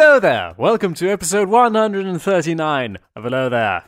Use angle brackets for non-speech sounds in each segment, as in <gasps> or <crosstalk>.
Hello there! Welcome to episode 139 of Hello There.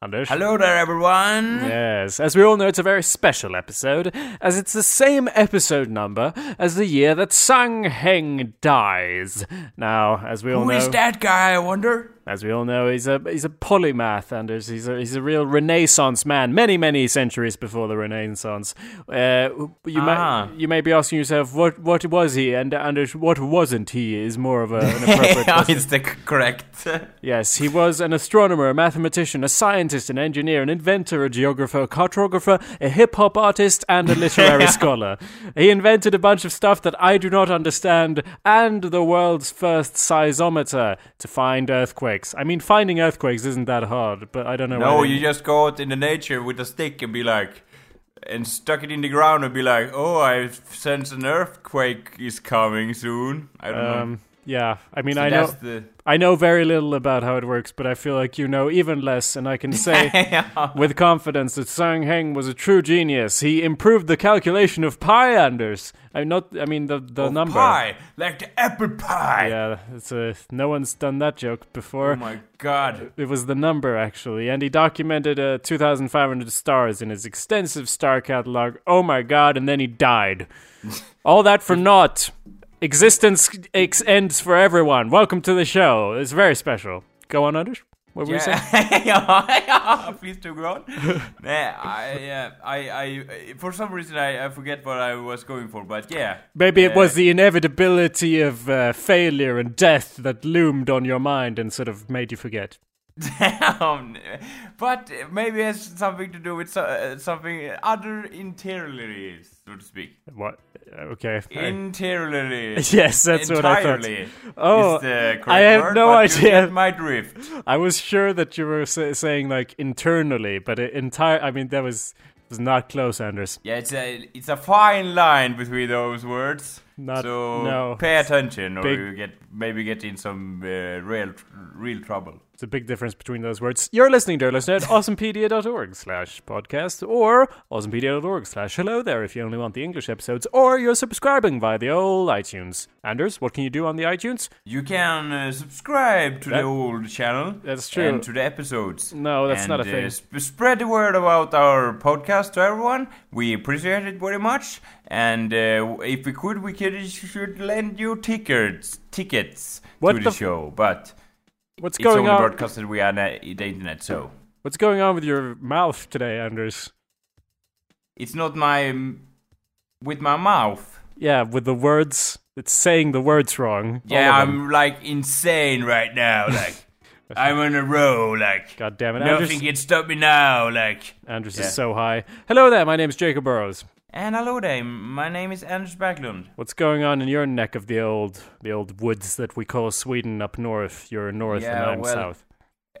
Anders? Hello there, everyone. Yes, as we all know, it's a very special episode, as it's the same episode number as the year that Sang Heng dies. Now, as we all Who know, is that guy? I wonder. As we all know, he's a he's a polymath, Anders. He's a he's a real Renaissance man. Many many centuries before the Renaissance. Uh, you Ah. may you may be asking yourself, what what was he? And Anders, what wasn't he? Is more of a, an appropriate <laughs> it's the correct. <laughs> Yes, he was an astronomer, a mathematician, a scientist, an engineer, an inventor, a geographer, a cartographer, a hip hop artist, and a literary <laughs> scholar. He invented a bunch of stuff that I do not understand, and the world's first seismometer to find earthquakes. I mean, finding earthquakes isn't that hard, but I don't know. no, you just go out in the nature with a stick and be like, and stuck it in the ground and be like, oh, I sense an earthquake is coming soon. I don't know. Um, Yeah, I mean, So I know. the. I know very little about how it works, but I feel like you know even less, and I can say <laughs> with confidence that Sang Heng was a true genius. He improved the calculation of pi, Anders. I'm not. I mean the the Oh, number. pie, like the apple pie. Yeah, it's a no one's done that joke before. Oh my god. it was the number actually, and he documented uh, 2,500 stars in his extensive star catalog. Oh my god! And then he died. <laughs> All that for naught. Existence ex- ends for everyone. Welcome to the show. It's very special. Go on, Anders. What were you saying? yeah, <laughs> yeah, please do go on. <laughs> nah, I, yeah, I, I, for some reason I, I forget what I was going for, but yeah. Maybe it Uh, was the inevitability of uh, failure and death that loomed on your mind and sort of made you forget. <laughs> um, but maybe it has something to do with so, uh, something other interiorly, so to speak. What? Okay. <laughs> Interiorly. Yes, that's what I thought. Entirely Oh, is the correct I have word, no idea. my drift. I was sure that you were sa- saying like internally, but it entire. I mean, that was was not close, Anders. Yeah, it's a it's a fine line between those words. Not- so no. pay attention, or Big- you get maybe get in some uh, real real trouble. A big difference between those words. You're listening, dear listener, at awesomepedia.org slash podcast or awesomepedia.org slash hello there if you only want the English episodes, or you're subscribing via the old iTunes. Anders, what can you do on the iTunes? You can uh, subscribe to That- the old channel. That's true. And to the episodes. No, that's and, not a uh, thing. sp- spread the word about our podcast to everyone. We appreciate it very much. And uh, if we could, we could should lend you tickets, tickets What to the the f- show. But What's it's going only on? broadcasted via the internet, so What's going on with your mouth today, Anders? it's not my with my mouth. Yeah, with the words. It's saying the words wrong. Yeah, All of them. I'm like insane right now. Like <laughs> I'm on a roll. Like God damn it, nothing Anders. can stop me now. Like. Anders Yeah. is so high. Hello there, my name is Jacob Burrows. And hello there, my name is Anders Backlund. What's going on in your neck of the old, the old woods that we call Sweden up north? You're north and I'm well- south.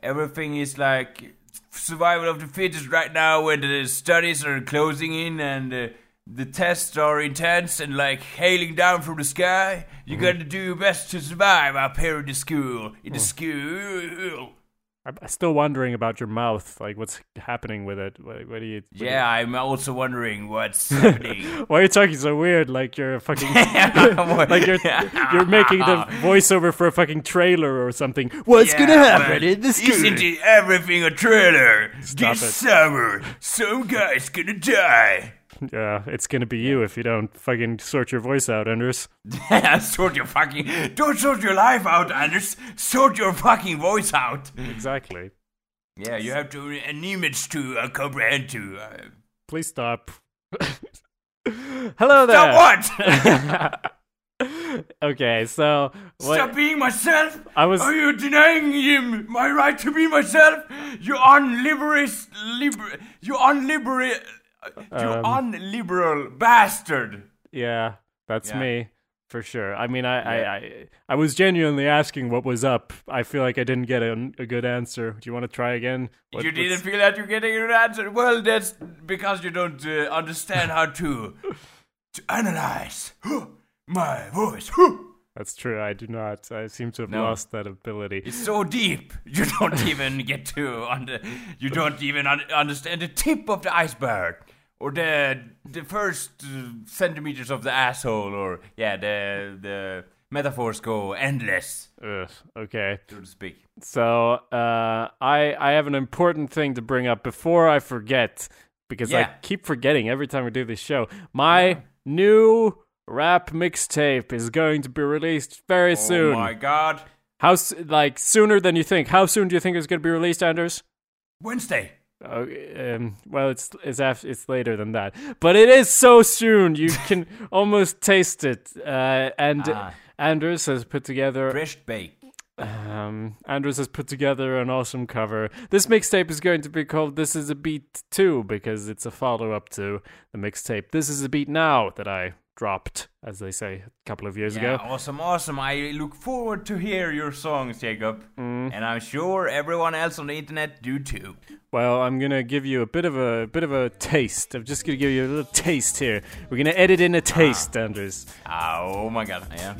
Everything is like survival of the fittest right now when the studies are closing in and uh, the tests are intense and like hailing down from the sky. You Mm-hmm. gotta do your best to survive up here in the school. In the school. I'm still wondering about your mouth. Like, what's happening with it? What, what do you? what do Yeah, I'm also wondering what's <laughs> happening. why are you talking so weird? Like you're a fucking. <laughs> <laughs> like you're you're making the voiceover for a fucking trailer or something. What's gonna happen in school? Isn't it everything a trailer? Stop this it. summer, some guy's gonna die. Yeah, it's gonna be you if you don't fucking sort your voice out, Anders. <laughs> sort your fucking. Don't sort your life out, Anders. Sort your fucking voice out. Exactly. Yeah, you have to an image to uh, comprehend to. Uh, Please stop. <laughs> Hello there. stop what? <laughs> okay, so what, Stop being myself. I was- Are you denying him my right to be myself? You unliberous, liber, you unliberal, <laughs> you Um, unliberal bastard. yeah, that's Yeah. me for sure. I mean, I, Yeah. I, I, I was genuinely asking what was up. I feel like I didn't get a, a good answer. Do you want to try again? What- you didn't feel that you're getting an answer. Well, that's because you don't uh, understand how to to analyze <gasps> my voice. <gasps> That's true. I do not. I seem to have No. lost that ability. It's so deep. You don't <laughs> even get to under. You don't even un- understand the tip of the iceberg, or the the first uh, centimeters of the asshole, or yeah, the the metaphors go endless, Ugh, okay. so to speak. So uh, I I have an important thing to bring up before I forget because I keep forgetting every time we do this show. My new rap mixtape is going to be released very soon. Oh my god. How like sooner than you think? How soon do you think it's going to be released, Anders? Wednesday. Oh, um, well, it's it's af- it's later than that, but it is so soon. You <laughs> can almost taste it. Uh, and Ah. Anders has put together Fresh bake. um, Anders has put together an awesome cover. This mixtape is going to be called This Is a Beat 2 because it's a follow up to the mixtape This Is a Beat Now that I dropped, as they say, a couple of years Yeah, ago. awesome, awesome. I look forward to hear your songs, Jacob. Mm. And I'm sure everyone else on the internet do too. Well, I'm gonna give you a bit of a bit of a taste. I'm just gonna give you a little taste here. We're gonna edit in a taste, Anders. Ah, oh my god, yeah.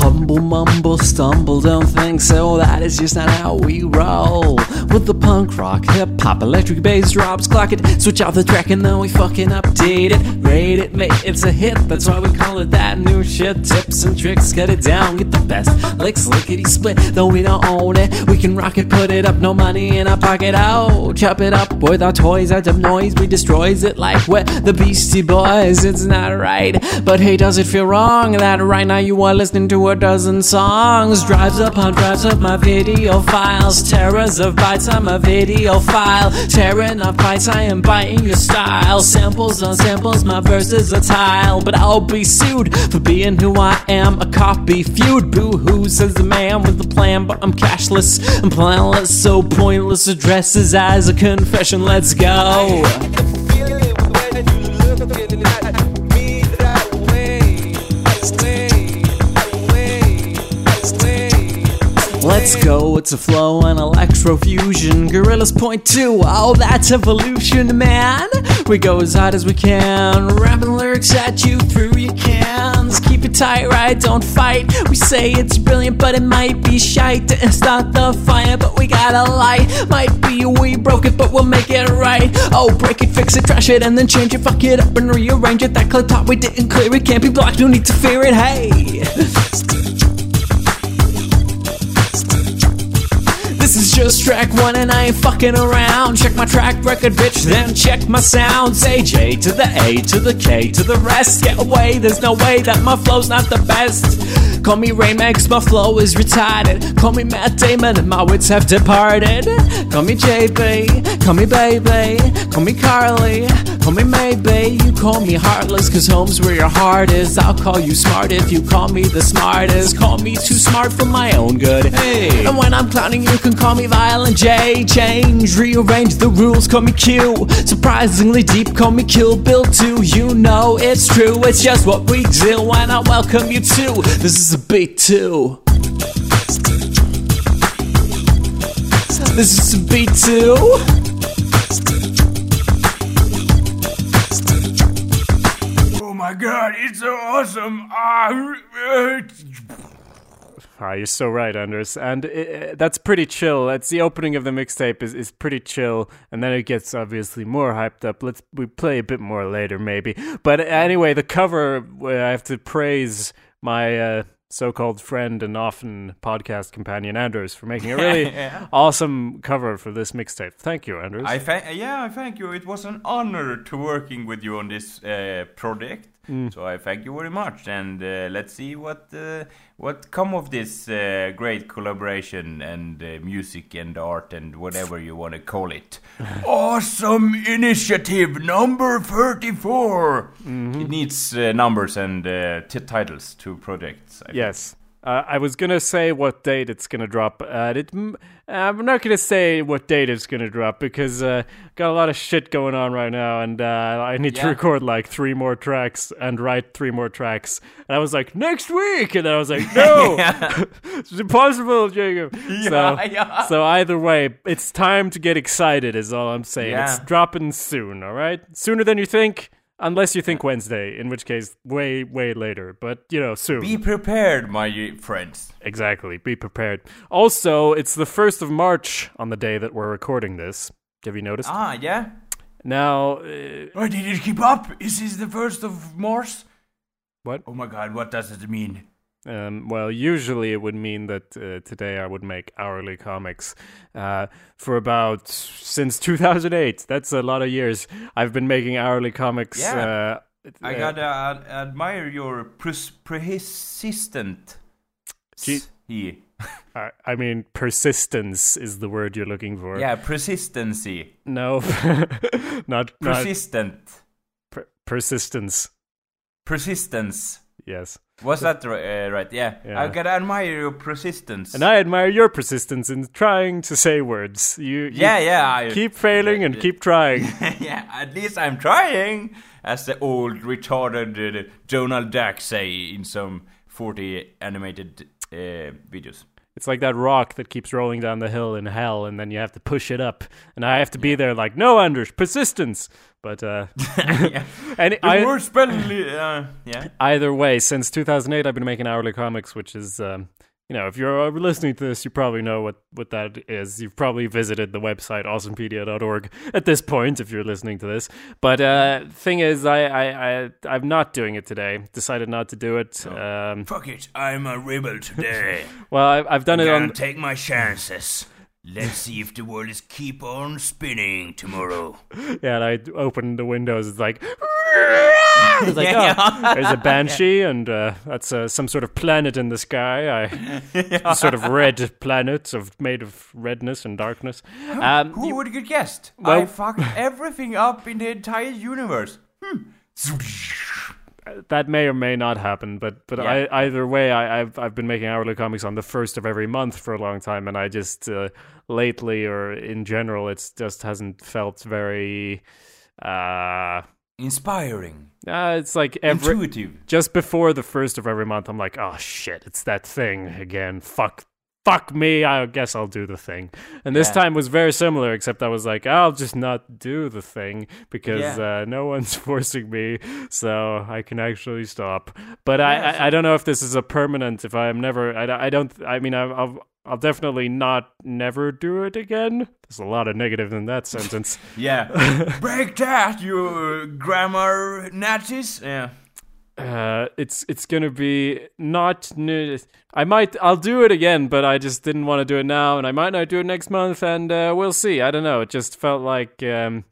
Humble mumble stumble, don't think so. That is just not how we roll. With the punk rock, hip hop, electric bass drops, clock it, switch out the track, and then we fucking update it. Rate it, mate, it's a hit. That's why we call it that new shit. Tips and tricks, get it down, get the best licks, lickety split. Though we don't own it, we can rock it, put it up, no money in our pocket. Oh, chop it up with our toys, out of noise, we destroys it like we're the Beastie Boys. It's not right, but hey, does it feel wrong that right now you are listening to a dozen songs? Drives upon drives of my video files, terrors of bytes, I'm a video file, tearing up bites, I am biting your style. Samples on samples, my verses are tile, but I'll be sued for being who I am, a copy feud. Boo hoo, says the man with the plan, but I'm cashless and planless, so pointless. Addresses as a confession, let's go. Let's go, it's a flow and electrofusion. Gorillas point two, oh, that's evolution, man. We go as hard as we can, rapping lyrics at you through your cans. Keep it tight, right? Don't fight. We say it's brilliant, but it might be shite. Didn't start the fire, but we got a light. Might be we broke it, but we'll make it right. Oh, break it, fix it, trash it, and then change it, fuck it up and rearrange it. That clip top we didn't clear it, can't be blocked, no need to fear it. Hey. Just track one and I ain't fucking around. Check my track record, bitch, then check my sounds. Say J to the A to the K to the rest. Get away, there's no way that my flow's not the best. Call me Raymax, my flow is retarded. Call me Matt Damon, and my wits have departed. Call me JB, call me baby, call me Carly, call me maybe. You call me heartless, cause home's where your heart is. I'll call you smart if you call me the smartest. Call me too smart for my own good. Hey. And when I'm clowning, you can call me Violent J. Change, rearrange the rules, call me Q. Surprisingly deep, call me Kill Bill too. You know it's true, it's just what we do. When I welcome you to this is a beat too. This is a beat too. My god, it's so awesome. Ah, uh, Ah, you're so right, Anders. And i that's pretty chill. That's the opening of the mixtape is, is pretty chill, and then it gets obviously more hyped up. Let's we play a bit more later, maybe. But anyway, the cover uh, I have to praise my uh, so-called friend and often podcast companion Anders for making a <laughs> really Yeah. awesome cover for this mixtape. Thank you, Anders. I thank yeah, I thank you. It was an honor to working with you on this uh, project. So I thank you very much, and uh, let's see what uh, what come of this uh, great collaboration and uh, music and art and whatever you want to call it. <laughs> awesome initiative number thirty-four. It needs uh, numbers and uh, titles to projects. I think. Uh, I was gonna say what date it's gonna drop. Uh, it, I'm not gonna say what date it's gonna drop because uh, got a lot of shit going on right now, and uh, I need to record like three more tracks and write three more tracks. And I was like, next week, and then I was like, no, <laughs> <laughs> it's impossible, Jacob. so, Yeah, <laughs> yeah. so either way, it's time to get excited. Is all I'm saying. It's dropping soon. All right, sooner than you think. Unless you think Wednesday, in which case, way, way later. But, you know, soon. Be prepared, my friends. Exactly. Be prepared. Also, it's the 1st of March on the day that we're recording this. Have you noticed? Ah, yeah. Now, uh, Oh, did it keep up? Is this the first of Mars? What? Oh my god, what does it mean? Um, well, usually it would mean that uh, today I would make hourly comics. Uh, for about since <laughs> 2008, that's a lot of years. I've been making hourly comics. Yeah. Uh, I uh, gotta ad- admire your pres- persistent. Here. I, I mean, persistence is the word you're looking for. Yeah, persistency. No, <laughs> not not Persistent. per- persistence. Persistence. Yes, Was that uh, right? Yeah. Yeah. I gotta admire your persistence. and I admire your persistence in trying to say words. You, you yeah, yeah. I, keep failing and keep trying. <laughs> yeah, at least I'm trying, as the old retarded uh, Donald Duck say in some 40 animated uh, videos. It's like that rock that keeps rolling down the hill in hell, and then you have to push it up, and I have to be there like, no, Anders, persistence. But uh, <laughs> yeah. <laughs> and I, uh, yeah. either way, since 2008, I've been making hourly comics, which is, um, you know, if you're uh, listening to this, you probably know what, what that is. You've probably visited the website awesomepedia.org at this point if you're listening to this. But uh, thing is, I, I, I, I'm not doing it today. Decided not to do it. Um, Fuck it, I'm a rebel today. <laughs> well, I, I've done it on. take my chances. Let's see if the world is keep on spinning tomorrow. <laughs> Yeah, and I open the windows. It's like, <laughs> it's like oh, there's a <laughs> banshee, and uh, that's uh, some sort of planet in the sky. I sort of red planet of made of redness and darkness. Um, Who would have guessed? Well- I fucked everything up in the entire universe. Hmm. That may or may not happen, but but Yeah. I, either way, I, I've I've been making hourly comics on the first of every month for a long time, and I just uh, lately or in general, it's just hasn't felt very. Uh, Inspiring. uh, it's like every Intuitive. just before the first of every month, I'm like, oh shit, it's that thing again. Fuck, fuck me. I guess I'll do the thing. And this Yeah. time was very similar, except I was like, I'll just not do the thing because Yeah. uh, no one's <laughs> forcing me, so I can actually stop. But I, Yeah, so- I, I don't know if this is a permanent. If I'm never, I, I don't. I mean, I, I'll. I'll definitely not never do it again. There's a lot of negative in that sentence. <laughs> Yeah. <laughs> Break that, you grammar Nazis. Yeah. Uh, it's it's gonna be not. new. I might. I'll do it again, but I just didn't want to do it now, and I might not do it next month, and uh, we'll see. I don't know. It just felt like. Um,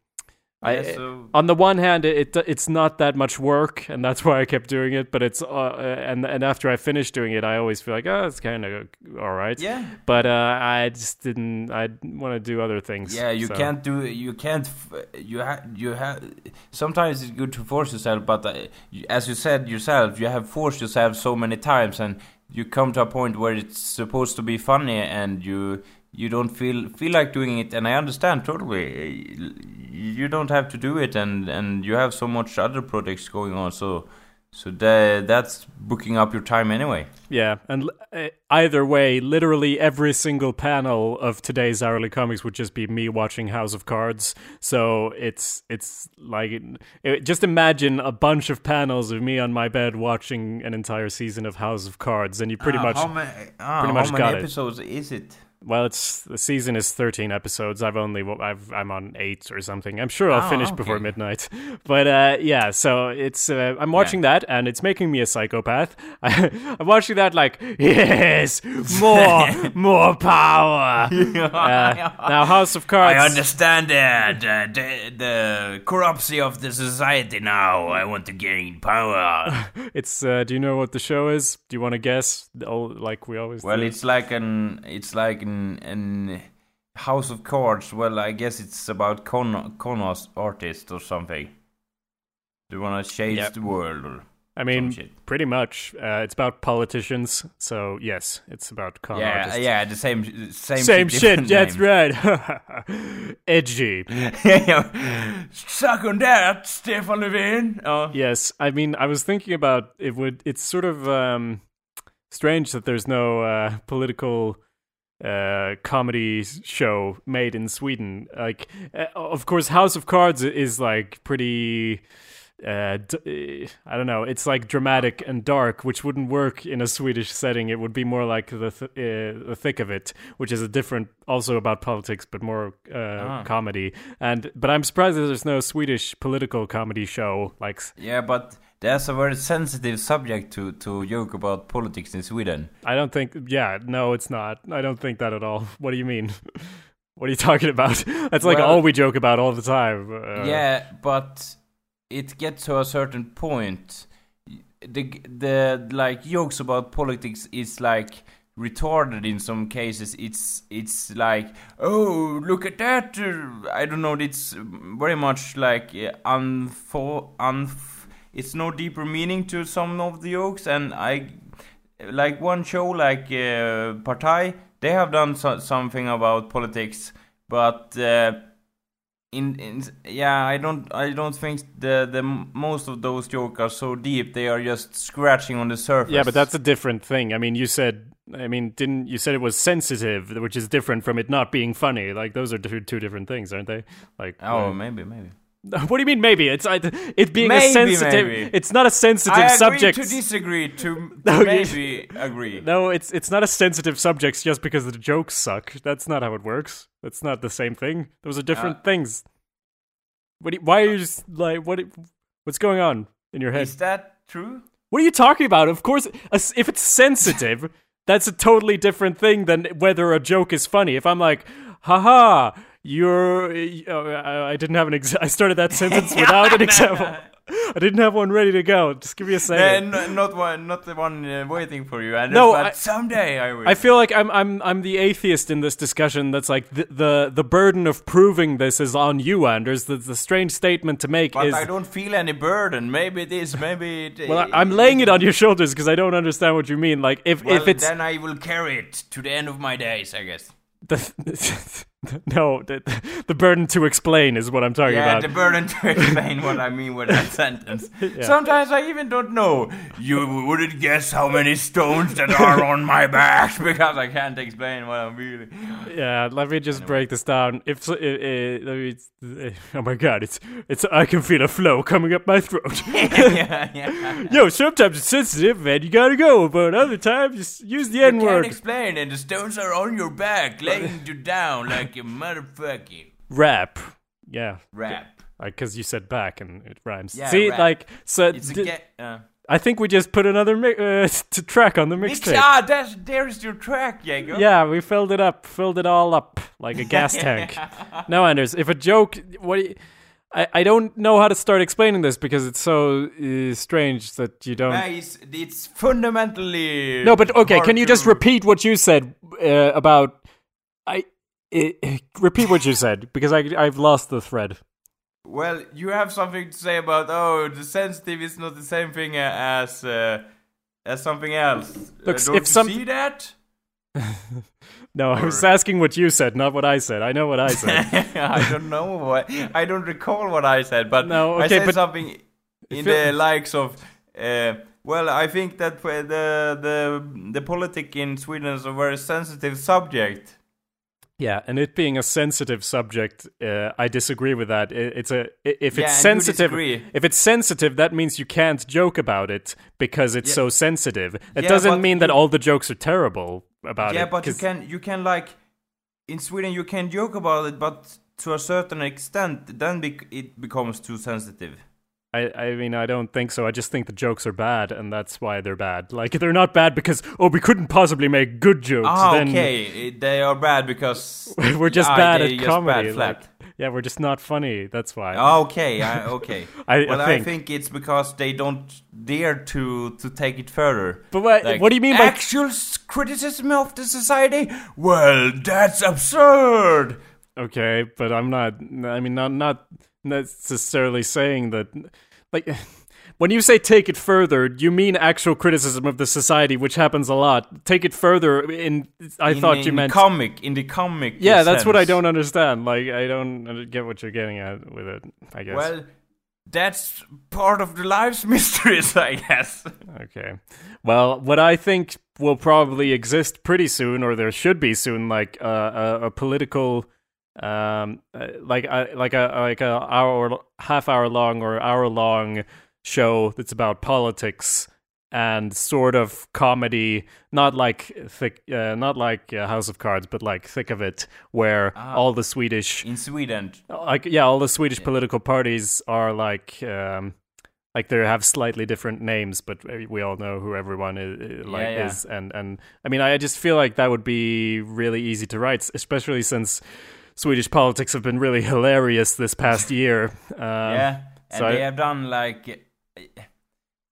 I, Yeah, so- on the one hand, it, it it's not that much work, and that's why I kept doing it. But it's uh, uh, and and after I finish doing it, I always feel like oh, it's kind of all right. Yeah. But uh, I just didn't. I want to do other things. Yeah, you so- can't do. You can't. You have. You have. Sometimes it's good to force yourself, but uh, as you said yourself, you have forced yourself so many times, and you come to a point where it's supposed to be funny, and you you don't feel feel like doing it. And I understand totally. You don't have to do it, and and you have so much other projects going on, so. So tha- that's booking up your time anyway. Yeah, and l- uh, either way, literally every single panel of today's hourly comics would just be me watching House of Cards. So it's it's like it, just imagine a bunch of panels of me on my bed watching an entire season of House of Cards, and you pretty Ah, much How, ma- ah, pretty much how many got episodes is it? Well, it's the season is thirteen episodes. I've only I've I'm on eight or something. I'm sure I'll Oh, finish okay. before midnight. <laughs> But uh, yeah, so it's uh, I'm watching that, and it's making me a psychopath. <laughs> I'm watching that like yes, more <laughs> more power. Uh, now House of Cards. I understand the, the, the, the corruption of the society now. I want to gain power. It's uh, do you know what the show is? Do you want to guess? Oh, like we always. well, do. it's like an it's like an, an House of Cards. Well, I guess it's about con con artists or something. Do you want to change Yep. the world? Or I mean, pretty much. Uh, it's about politicians. So yes, it's about con yeah, artists. yeah, the same same Same shit. That's right. <laughs> Edgy. Suck on that, Stefan Löfven. Oh. Yes, I mean, I was thinking about it. Would it's sort of um, strange that there's no uh, political uh, comedy show made in Sweden. Like, uh, of course, House of Cards is like pretty uh, d- I don't know. It's like dramatic and dark, which wouldn't work in a Swedish setting. It would be more like the th- uh, the thick of it, which is a different, also about politics, but more uh, comedy. And but I'm surprised that there's no Swedish political comedy show like. Yeah, but there's a very sensitive subject to to joke about politics in Sweden. I don't think. Yeah, no, it's not. I don't think that at all. <laughs> What do you mean? <laughs> what are you talking about? <laughs> That's like Well- all we joke about all the time. Uh, yeah, but it gets to a certain point. The the like jokes about politics is like retarded in some cases. It's it's like oh look at that. I don't know. It's very much like uh, unfo- unf- It's no deeper meaning to some of the jokes, and I like one show like uh, Partaj. They have done so- something about politics, but. Uh, in, in yeah i don't i don't think the the most of those jokes are so deep they are just scratching on the surface Yeah, but that's a different thing. I mean, you said, I mean, didn't you said it was sensitive, which is different from it not being funny. Like those are two, two different things, aren't they? Like, oh maybe maybe <laughs> what do you mean? Maybe it's it being a sensitive. maybe. It's not a sensitive i agree subject. to disagree to, <laughs> to No, maybe agree <laughs> no, it's it's not a sensitive subject just because the jokes suck. That's not how it works. That's not the same thing. Those are different Uh, things. What? Do you, why are you just like what? What's going on in your head? is that true What are you talking about? Of course, if it's sensitive, that's a totally different thing than whether a joke is funny. If I'm like, haha, you're. Uh, I I didn't have an ex- I started that <laughs> sentence without an <laughs> example. I didn't have one ready to go. Just give me a uh, second. n- not one not the one uh, waiting for you Anders, No, but I- someday i will I feel like I'm I'm I'm the atheist in this discussion. That's like the the, the burden of proving this is on you, Anders. The, the strange statement to make but is. i don't feel any burden maybe it is maybe it well, I, I'm laying it on your shoulders because I don't understand what you mean. Like if well, if it's then i will carry it to the end of my days i guess the, <laughs> <laughs> no, the, the burden to explain is what I'm talking Yeah, about. Yeah, the burden to <laughs> explain what I mean with that <laughs> sentence. Sometimes I even don't know. You wouldn't guess how many stones that are on my back because I can't explain what I'm really. yeah, let me just break this down. If uh, uh, uh, oh my god, it's it's I can feel a flow coming up my throat. yeah, yeah. Yo, sometimes it's sensitive and you gotta go, but other times just use the N You can't word. explain, and the stones are on your back, laying you down like a motherfucking Rap, yeah, rap. because you said back and it rhymes. Yeah, See, rap. like so. It's a d- get. Uh, I think we just put another mi- uh, <laughs> to track on the mix- mixtape. ah, that's, there's your track, Jago. Yeah, we filled it up, filled it all up like a gas <laughs> tank. no, Anders, if a joke, what? You, I I don't know how to start explaining this because it's so uh, strange that you don't. Ah, It's, it's fundamentally. no, but okay, can you to- just repeat what you said uh, about? I uh, repeat what you said because I I've lost the thread. Well, you have something to say about oh, the sensitive is not the same thing as uh, as something else. Look, uh, don't if you some- see that? <laughs> No, I was asking what you said, not what I said. I know what I said. <laughs> I don't know what I don't recall what I said, but No, I said but- something in the likes of. Uh, well, I think that the the the politic in Sweden is a very sensitive subject. Yeah, and it being a sensitive subject, uh, I disagree with that. It's a if it's you sensitive, if it's sensitive, that means you can't joke about it because it's Yeah. so sensitive. It Yeah, doesn't mean that all the jokes are terrible about it. yeah, but you can you can like in Sweden you can joke about it, but to a certain extent, then it becomes too sensitive. I, I mean, I don't think so. I just think the jokes are bad, and that's why they're bad. Like they're not bad because oh, we couldn't possibly make good jokes. Ah, then okay. They are bad because <laughs> we're just Ah, bad at comedy. Bad like- yeah, we're just not funny. That's why. Okay, I, okay. <laughs> I- well, I I think. think. it's because they don't dare to to take it further. But what, Like, what do you mean by actual criticism of the society? Well, that's absurd. Okay, but I'm not. I mean, not not necessarily saying that. Like, <laughs> when you say take it further, you mean actual criticism of the society, which happens a lot. Take it further. In I in, thought in you meant. comic. In the comic. yeah, that's what I don't understand. Like, I don't get what you're getting at with it. I guess. Well, that's part of the life's <laughs> mysteries, I guess. Okay. Well, what I think will probably exist pretty soon, or there should be soon, like uh, a, a political um, uh, like a like a like a hour half hour long or hour long show that's about politics and sort of comedy, not like thick, uh, not like uh, House of Cards, but like thick of it, where Ah. all the Swedish In Sweden, like yeah all the swedish political parties are like um like they have slightly different names but we all know who everyone is like Yeah, yeah. is and and i mean i just feel like that would be really easy to write especially since swedish politics have been really hilarious this past <laughs> year um, yeah, and so I- they have done like,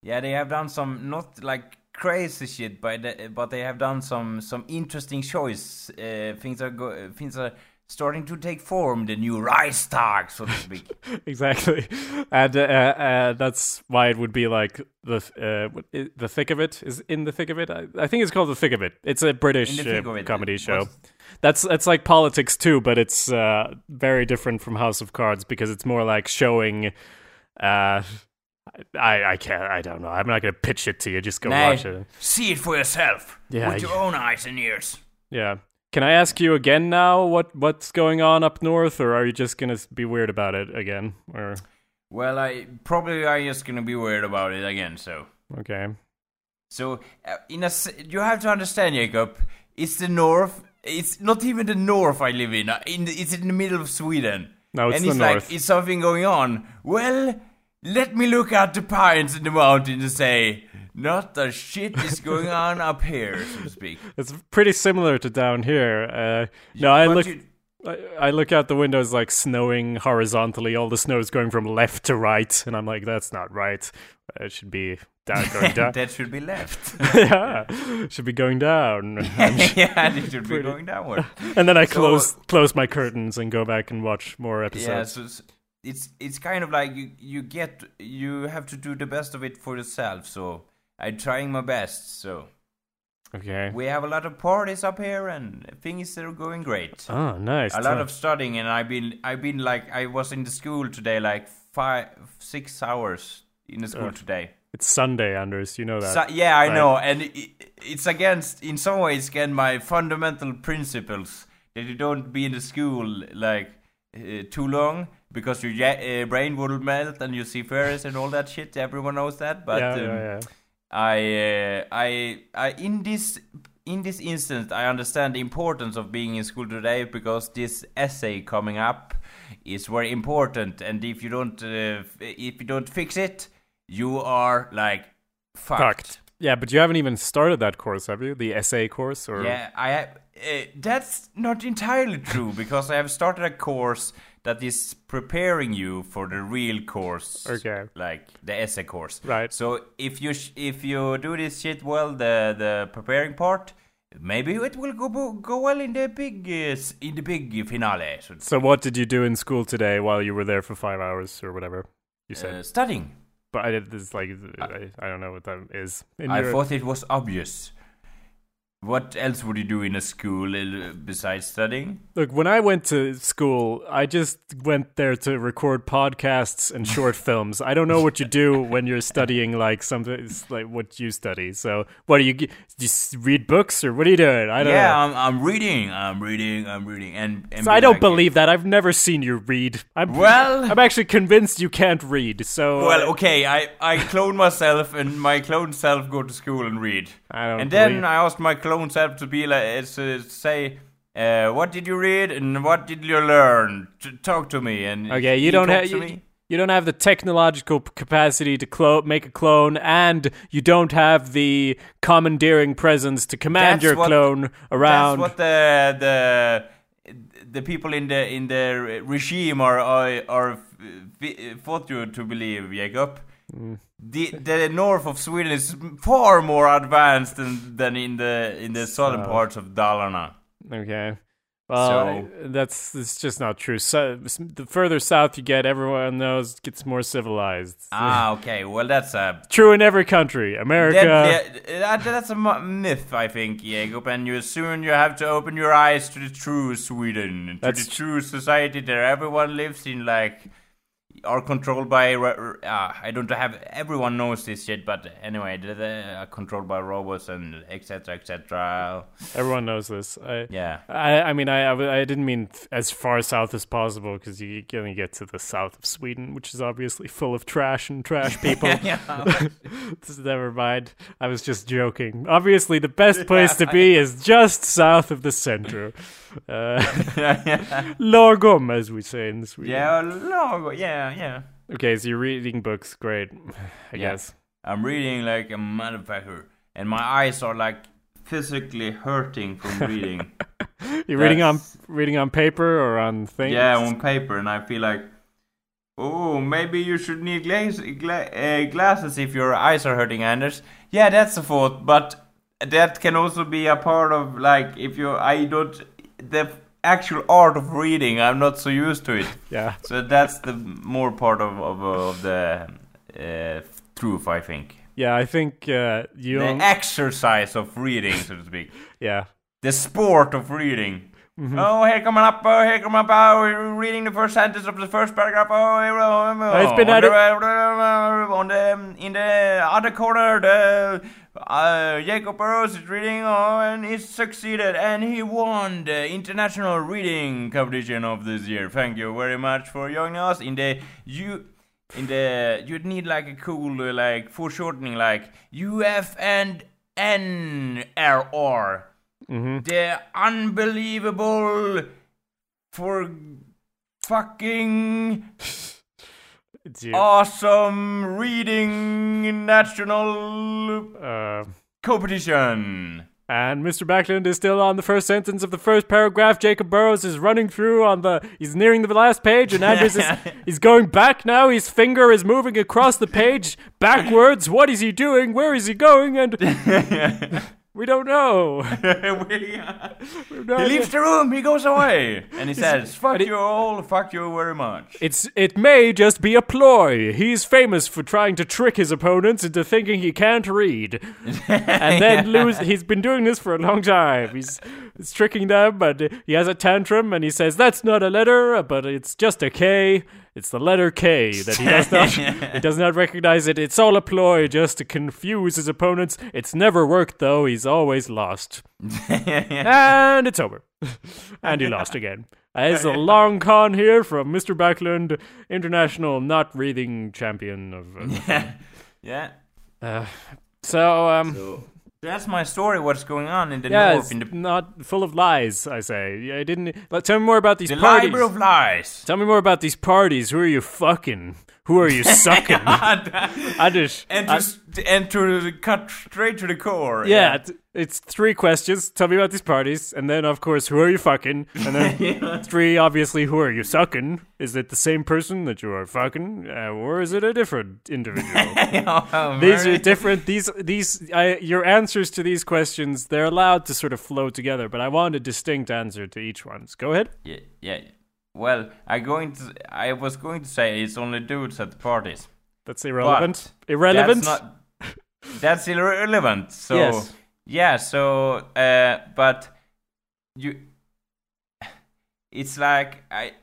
yeah, they have done some not like crazy shit, but they, but they have done some some interesting choice. Uh, things are go, things are starting to take form. The new Reichstag, so to speak. <laughs> exactly and uh, uh, that's why it would be like the uh, the thick of it is in the thick of it I, I think it's called the thick of it it's a british In the Thick uh, comedy it show was- that's that's like politics too but it's uh, very different from house of cards because it's more like showing uh I, I can't I don't know I'm not gonna pitch it to you just go Nay, watch it see it for yourself Yeah, with your yeah. own eyes and ears. yeah can I ask you again now what what's going on up north or are you just gonna be weird about it again or Well, I probably are just gonna be weird about it again. So, okay so uh, in a s- you have to understand, Jacob. It's the north. It's not even the north I live in. Uh, In the, it's in the middle of Sweden. No, it's and the it's north. like it's something going on. Well, let me look at the pines in the mountain and say, not a shit is going <laughs> on up here, so to speak. It's pretty similar to down here. Uh, no, I But look. you- I, I look out the windows like snowing horizontally. All the snow is going from left to right, and I'm like, that's not right. It should be down, going down. <laughs> that should be left. <laughs> yeah, should be going down. <laughs> Yeah, it should be going downward. and then I So- close close my curtains and go back and watch more episodes. Yeah, so it's, it's it's kind of like you you get you have to do the best of it for yourself. So I'm trying my best. So okay. we have a lot of parties up here, and things are going great. Oh, nice. a lot of studying, and I've been I've been like I was in the school today, like five six hours in the school today. It's Sunday, Anders. You know that. So, yeah, I Right. know, and it, it's against in some ways against my fundamental principles that you don't be in the school like uh, too long because your uh, brain will melt and you see fairies and all that shit. Everyone knows that, but yeah, um, yeah, yeah. I, uh, I, I, in this, in this instance, I understand the importance of being in school today because this essay coming up is very important, and if you don't, uh, f- if you don't fix it, you are like fucked. Fucked. Yeah, but you haven't even started that course, have you? The essay course, or Yeah, I have. Uh, that's not entirely true because I have started a course that is preparing you for the real course. Okay. Like the essay course. Right. So if you sh- if you do this shit well, the the preparing part, maybe it will go go well in the big uh, in the big finale. So, So, what did you do in school today while you were there for five hours or whatever you said? uh, studying. But I did this like uh, I, I don't know what that is. In I thought it was obvious. What else would you do in a school uh, besides studying? Look, when I went to school, I just went there to record podcasts and short <laughs> films. I don't know what you do when you're studying like something like what you study. So, what do you just read books or what are you doing? I don't yeah, know. I'm, I'm reading, I'm reading, I'm reading, and, and So I don't like- believe that. I've never seen you read. I'm Well- I'm actually convinced you can't read. So Well, okay, I I clone myself, and my clone self go to school and read. I don't and then believe- I asked my clone self to be like, uh, to say, uh, what did you read and what did you learn? T- talk to me. And Okay, you don't have you, you don't have the technological capacity to clo- make a clone, and you don't have the commandeering presence to command That's your what- clone around. That's what the the the people in the in the regime are are, are f- thought you to believe, Jacob. Mm. The the north of Sweden is far more advanced than than in the in the southern So- parts of Dalarna. Okay. Well, So- that's it's just not true. So, the further south you get, everyone knows gets more civilized. Ah, okay. Well, that's a <laughs> True in every country. America. that, that, that's a myth, I think, Jacob. And you soon you have to open your eyes to the true Sweden, to That's the true society that everyone lives in, like are controlled by. Uh, I don't have everyone knows this shit, but anyway, they- are controlled by robots and etc. etc. Everyone knows this. I, Yeah. I, I mean, I. I didn't mean as far south as possible because you can only get to the south of Sweden, which is obviously full of trash and trash people. <laughs> <laughs> Never mind. I was just joking. Obviously, the best <laughs> place to be is just south of the center. Uh, <laughs> lagom, as we say in Sweden. Yeah, logo. Yeah, yeah. Okay, so you're reading books. Great, I Yeah. guess. I'm reading like a motherfucker, and my eyes are like physically hurting from reading. <laughs> You're reading on reading on paper or on things. yeah, on paper, and I feel like, oh, maybe you should need glass, gla- uh, glasses if your eyes are hurting, Anders. Yeah, that's a thought, but that can also be a part of like if you, I don't, the actual art of reading. I'm not so used to it, <laughs> yeah. so that's the more part of of, of the uh, truth, I think. Yeah, I think uh, you. The exercise of reading, so to speak. <laughs> yeah. The sport of reading. Mm-hmm. Oh, here coming up, oh, here coming up, oh, we're reading the first sentence of the first paragraph, oh, here, oh, oh, It's been on, added- the, on the, in the other corner, the, uh, Jacob Burrows is reading, oh, and he succeeded, and he won the international reading competition of this year. Thank you very much for joining us in the, you, in the, you'd need like a cool, uh, like, foreshortening, like, UF and NRR Mm-hmm. the unbelievable for fucking Awesome reading national Uh, competition. and Mr. Backlund is still on the first sentence of the first paragraph. Jacob Burrows is running through on the. He's nearing the last page, and Anders is. <laughs> He's going back now. His finger is moving across the page backwards. What is he doing? Where is he going? And <laughs> we don't know. <laughs> <laughs> he No idea. leaves the room, he goes away, <laughs> and he says, "Fuck it- you all, fuck you very much." It's it may just be a ploy. He's famous for trying to trick his opponents into thinking he can't read, and then lose. He's been doing this for a long time. He's, he's tricking them, but he has a tantrum and he says that's not a letter, but it's just a K. It's the letter K that he does not he does not recognize it. It's all a ploy just to confuse his opponents. It's never worked though. He's always lost, <laughs> and it's over. and he lost again. It's a <laughs> long con here from Mr. Backlund, international not breathing champion of. Uh, <laughs> yeah. so um, So that's my story. What's going on in the yeah, north? In the, not full of lies. I say. I didn't. But tell me more about these the parties. library of lies. Tell me more about these parties. Who are you fucking? Who are you <laughs> sucking? <laughs> I just. and I- to s- and to cut straight to the core. yeah, it's- it's three questions. Tell me about these parties, and then of course, who are you fucking? And then <laughs> three, obviously, who are you sucking? Is it the same person that you are fucking, uh, or is it a different individual? yeah. these are different. These these I, your answers to these questions they're allowed to sort of flow together, but I want a distinct answer to each one. So go ahead. Yeah, yeah. Well, I going to. I was going to say it's only dudes at the parties. That's irrelevant. But irrelevant. That's not. That's irrelevant. <laughs> So Yes. yeah. So uh, but you. It's like I.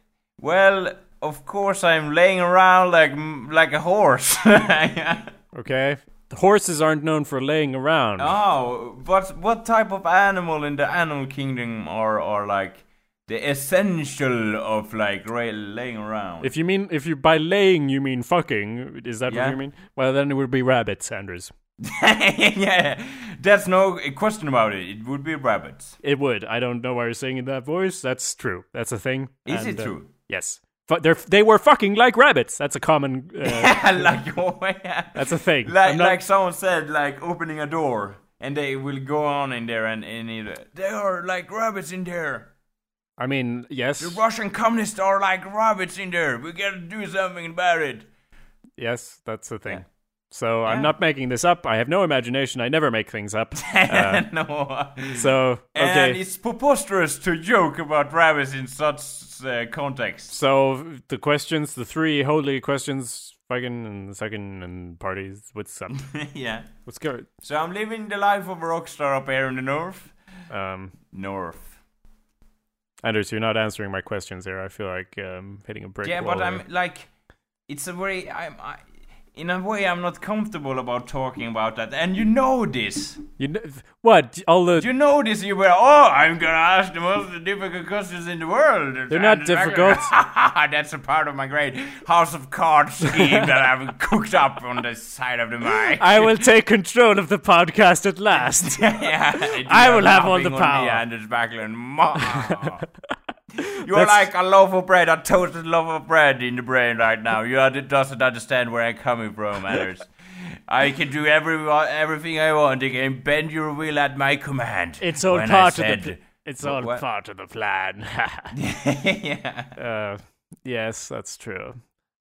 Well, of course I'm laying around like like a horse. <laughs> okay. The horses aren't known for laying around. Oh, but what type of animal in the animal kingdom are are like the essential of like ra- laying around? If you mean if you by laying you mean fucking, is that Yeah. what you mean? Well, then it would be rabbits, Anders. <laughs> yeah, that's no question about it. It would be rabbits. It would. I don't know why you're saying in that voice. That's true. That's a thing. Is And, it uh, true? yes. But they're they were fucking like rabbits. That's a common. Uh, <laughs> like <laughs> oh, yeah. that's a thing. like not- like someone said, like opening a door, and they will go on in there, and and it, there are like rabbits in there. I mean, yes, The Russian communists are like rabbits in there. We gotta do something about it. yes, that's the thing. Yeah. So I'm not making this up. I have no imagination. I never make things up. <laughs> Uh, <laughs> no. so And okay. it's preposterous to joke about rabbits in such uh, context. So the questions, the three holy questions, fucking and the second and parties. What's up? <laughs> yeah. What's good? So I'm living the life of a rock star up here in the north. Um, North. Anders, you're not answering my questions here. I feel like um, hitting a brick Yeah, wall. but I'm like, it's a very I'm I, in a way I'm not comfortable about talking about that, and you know this. You know, what? All the You know this. You were oh, I'm gonna ask the most difficult questions in the world. They're not uh, difficult. <laughs> That's a part of my great House of Cards scheme that I've cooked up on the side of the mic. I will take control of the podcast at last. <laughs> yeah, I will have all the me, power. Anders Backlund. <laughs> You're That's- like a loaf of bread, a toasted loaf of bread in the brain right now. You doesn't understand where I'm coming from, <laughs> Anders. I can do every everything I want. I can bend your will at my command. It's all part of said- the. It's all what? part of the plan. <laughs> <laughs> yeah. uh, yes, that's true.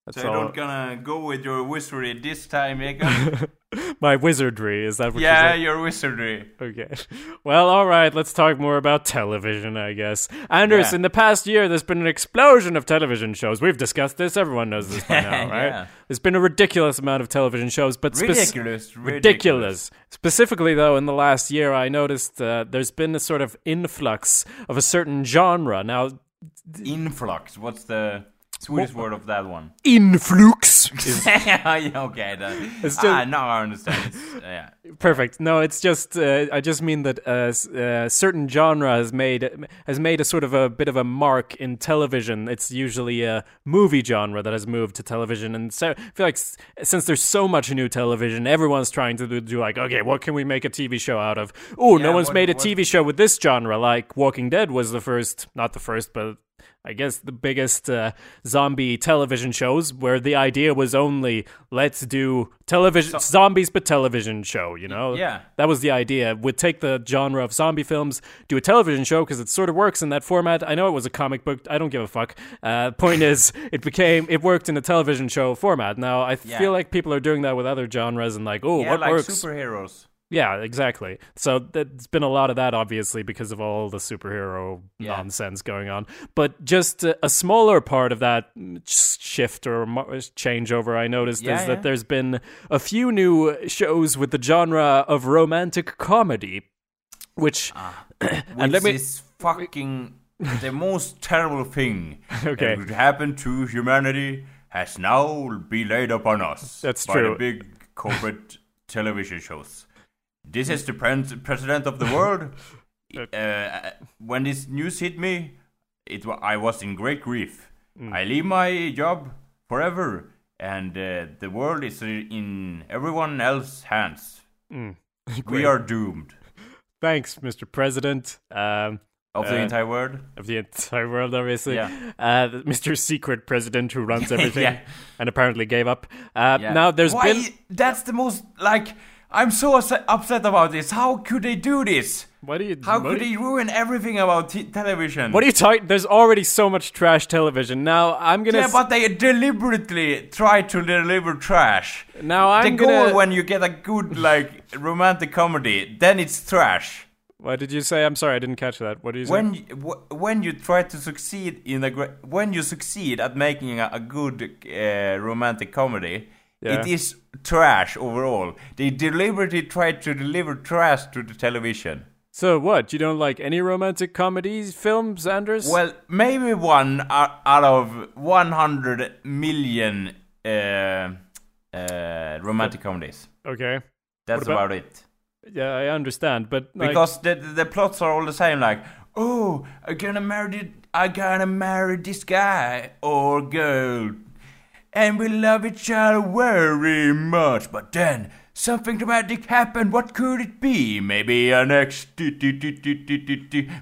That's So you're all. not gonna go with your wizardry this time, Jacob? <laughs> My wizardry is that what yeah, your wizardry. Okay. Well, all right. Let's talk more about television, I guess. Anders, Yeah. in the past year, there's been an explosion of television shows. We've discussed this. Everyone knows this by <laughs> now, right? Yeah. There's been a ridiculous amount of television shows, but spec- Ridiculous, ridiculous. Specifically, though, in the last year, I noticed uh, there's been a sort of influx of a certain genre. Now, Influx. What's the Swedish word of that one? influx is <laughs> <laughs> yeah, okay, then. It's ah, just- now I understand. It's, yeah. perfect. No, it's just uh, I just mean that uh, uh, certain genre has made has made a sort of a bit of a mark in television. It's usually a movie genre that has moved to television, and so I feel like s- since there's so much new television, everyone's trying to do, do like, okay, what can we make a TV show out of? Oh, no one's what- made a what- TV show with this genre. Like Walking Dead was the first, not the first, but I guess the biggest uh, zombie television shows where the idea was only let's do television zombies but television show, you know? Yeah. That was the idea. Would take the genre of zombie films, do a television show because it sort of works in that format. I know it was a comic book. I don't give a fuck. Uh, point is, <laughs> it became it worked in a television show format. Now I Yeah. feel like people are doing that with other genres and like, oh, yeah, what like works? superheroes. Yeah, exactly. So there's been a lot of that, obviously, because of all the superhero Yeah. nonsense going on. But just a, a smaller part of that shift or changeover I noticed Yeah, is yeah. that there's been a few new shows with the genre of romantic comedy, which ah, <clears throat> Which let me- is fucking the most terrible thing <laughs> Okay. that could happen to humanity has now been laid upon us. That's by true. the big corporate television shows. This is the pres- president of the world. <laughs> uh, when this news hit me, it I was in great grief. Mm. I leave my job forever, and uh, the world is in everyone else's hands. Mm. We <laughs> are doomed. thanks, Mr. President. Um, Of the Uh, entire world. of the entire world, obviously. Yeah. Uh, Mr. Secret President who runs <laughs> everything Yeah. and apparently gave up. Uh, Yeah. Now, there's Why? been. That's the most like. I'm so upset, about this. How could they do this? What do you. How could you- they ruin everything about t- television? What are you talking? There's already so much trash television. Now I'm gonna. Yeah, s- but they deliberately try to deliver trash. now I'm the gonna. goal when you get a good like romantic comedy, then it's trash. what did you say? I'm sorry, I didn't catch that. What do you say? When w- when you try to succeed in a gra- when you succeed at making a, a good uh, romantic comedy, Yeah. it is trash overall. They deliberately try to deliver trash to the television. so what? You don't like any romantic comedies films, Anders? Well, maybe one out of 100 million uh, uh, romantic comedies. okay. That's about- about it. Yeah, I understand, but like, Because the the plots are all the same. Like, oh, I'm gonna marry I gonna marry this guy or girl, and we love each other very much. But then something dramatic happened. What could it be? Maybe an ex,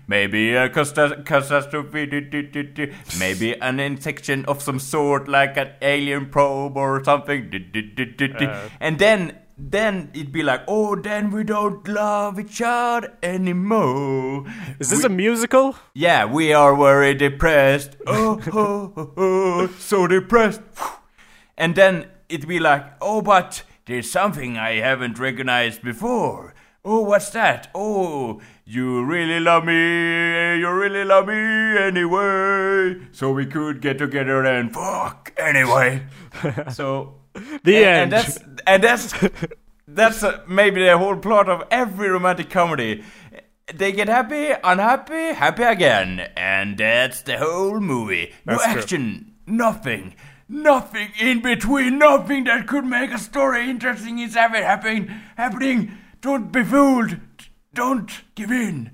maybe a catastrophe, maybe an infection of some sort, like an alien probe or something. Uh. And then then it'd be like, oh, then we don't love each other anymore. is this a musical? Yeah, we are very depressed. <laughs> Oh, oh, oh, oh, so depressed. And then it'd be like, oh, but there's something I haven't recognized before. Oh, what's that? Oh, you really love me. You really love me anyway. So we could get together and fuck anyway. <laughs> so The and, end. And that's and that's that's uh, maybe the whole plot of every romantic comedy. They get happy, unhappy, happy again, and that's the whole movie. No That's true. action, nothing. nothing in between, nothing that could make a story interesting is ever happening. Happening. Don't be fooled. Don't give in.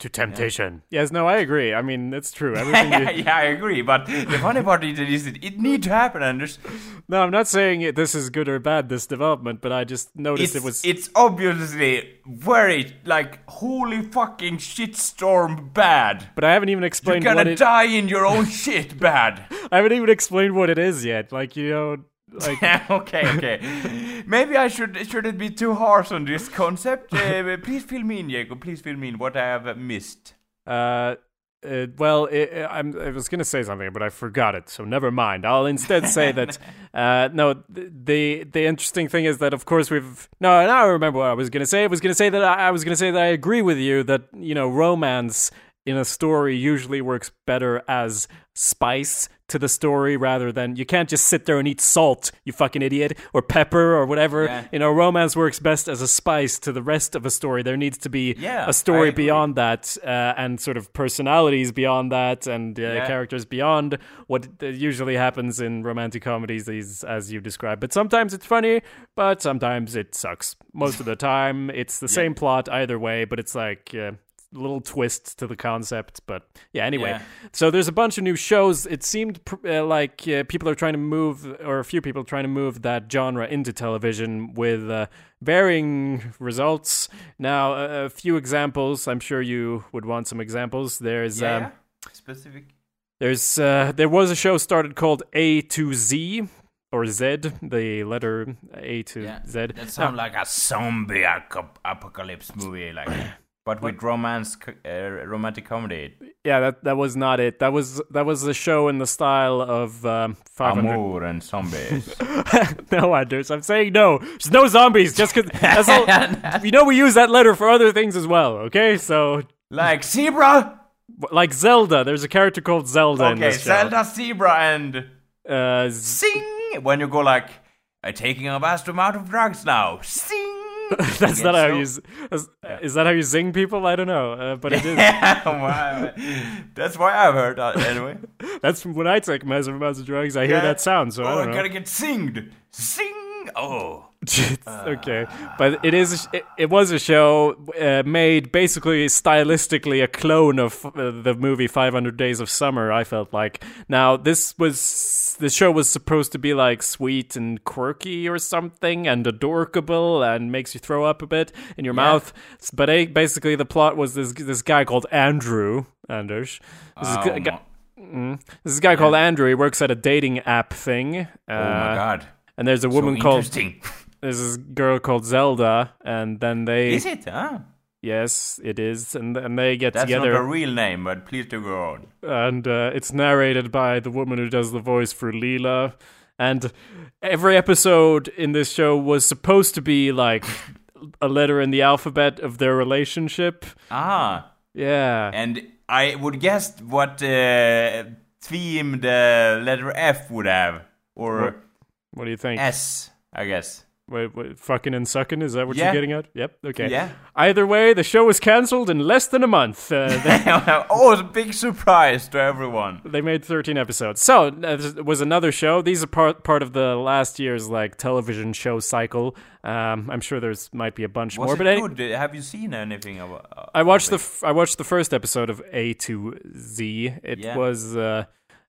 To temptation. Yes, no, I agree. I mean, it's true. <laughs> Everything yeah, you, yeah, I agree. But the funny part is, that it, it need to happen, Anders. No, I'm not saying it, this is good or bad, this development, but I just noticed It's, it was. it's obviously very like holy fucking shitstorm bad. but I haven't even explained You're gonna it. die in your own shit bad. <laughs> I haven't even explained what it is yet. Like you know, like <laughs> okay, okay. Maybe I should shouldn't be too harsh on this concept. Uh, <laughs> please fill me in, Diego. Please fill me in what I have missed. uh, uh, well, it, it- I'm, I was gonna say something, but I forgot it. So never mind. I'll instead say <laughs> that. Uh, no, the the interesting thing is that of course we've no. Now I remember what I was gonna say. I was gonna say that I, I was gonna say that I agree with you that you know romance in a story usually works better as spice to the story rather than you can't just sit there and eat salt, you fucking idiot, or pepper or whatever. Yeah. You know, romance works best as a spice to the rest of a story. There needs to be Yeah, a story beyond that uh, and sort of personalities beyond that and uh, Yeah. characters beyond what usually happens in romantic comedies these as you described but sometimes it's funny but sometimes it sucks most of the time it's the same plot either way but it's like uh, little twists to the concept but yeah anyway Yeah. so there's a bunch of new shows it seemed pr- uh, like uh, people are trying to move or a few people are trying to move that genre into television with uh, varying results now a, a few examples i'm sure you would want some examples there's Yeah, um, specific. there's uh, there was a show started called A to Z or Z, the letter A to Yeah, Z. That sounds like a zombie aco- apocalypse movie, like, but with romance, uh, romantic comedy. Yeah, that that was not it. That was that was a show in the style of um, 500. Amour and zombies. <laughs> no, Anders, I'm saying no. There's no zombies. Just because <laughs> that's all. you know, we use that letter for other things as well. Okay, so like zebra. like Zelda, there's a character called Zelda in Okay. Zelda, zebra, and Uh, z- sing when you go like, I'm taking a vast amount of drugs now. Sing. <laughs> that's not how you. Is, is that how you zing people? I don't know, uh, but it is. <laughs> Wow. that's why I've heard that anyway. <laughs> That's when I take massive amounts of drugs. I hear Yeah. that sound, so oh, I don't know. gonna get singed. Sing. Oh. <laughs> okay, but it is it, it was a show uh, made basically stylistically a clone of uh, the movie 500 Days of Summer. I felt like now this was the show was supposed to be like sweet and quirky or something and adorable and makes you throw up a bit in your mouth. But eh, basically the plot was this this guy called Andrew Anders. This is a guy- my- this is a guy called Andrew. He works at a dating app thing. Uh, oh my god. And there's a woman so called. <laughs> there's this girl called Zelda, and then they Is it? Huh? yes, it is, and and they get That's together, not a real name, but please do go on. and uh, it's narrated by the woman who does the voice for Leela, and every episode in this show was supposed to be like a letter in the alphabet of their relationship. Ah, Yeah, and I would guess what uh, theme the letter F would have, or What? what do you think? S, I guess. Wait, wait, fucking and sucking? Is that what Yeah. you're getting at? Yep. Okay. Yeah. Either way, the show was cancelled in less than a month. Uh, <laughs> they- oh, it's a big surprise to everyone. They made 13 episodes. So uh, was another show. These are part part of the last year's like television show cycle. Um, I'm sure there's might be a bunch Was more, but any- good? Have you seen anything of? Uh, I watched the f- I watched the first episode of A to Z. It Yeah. was uh,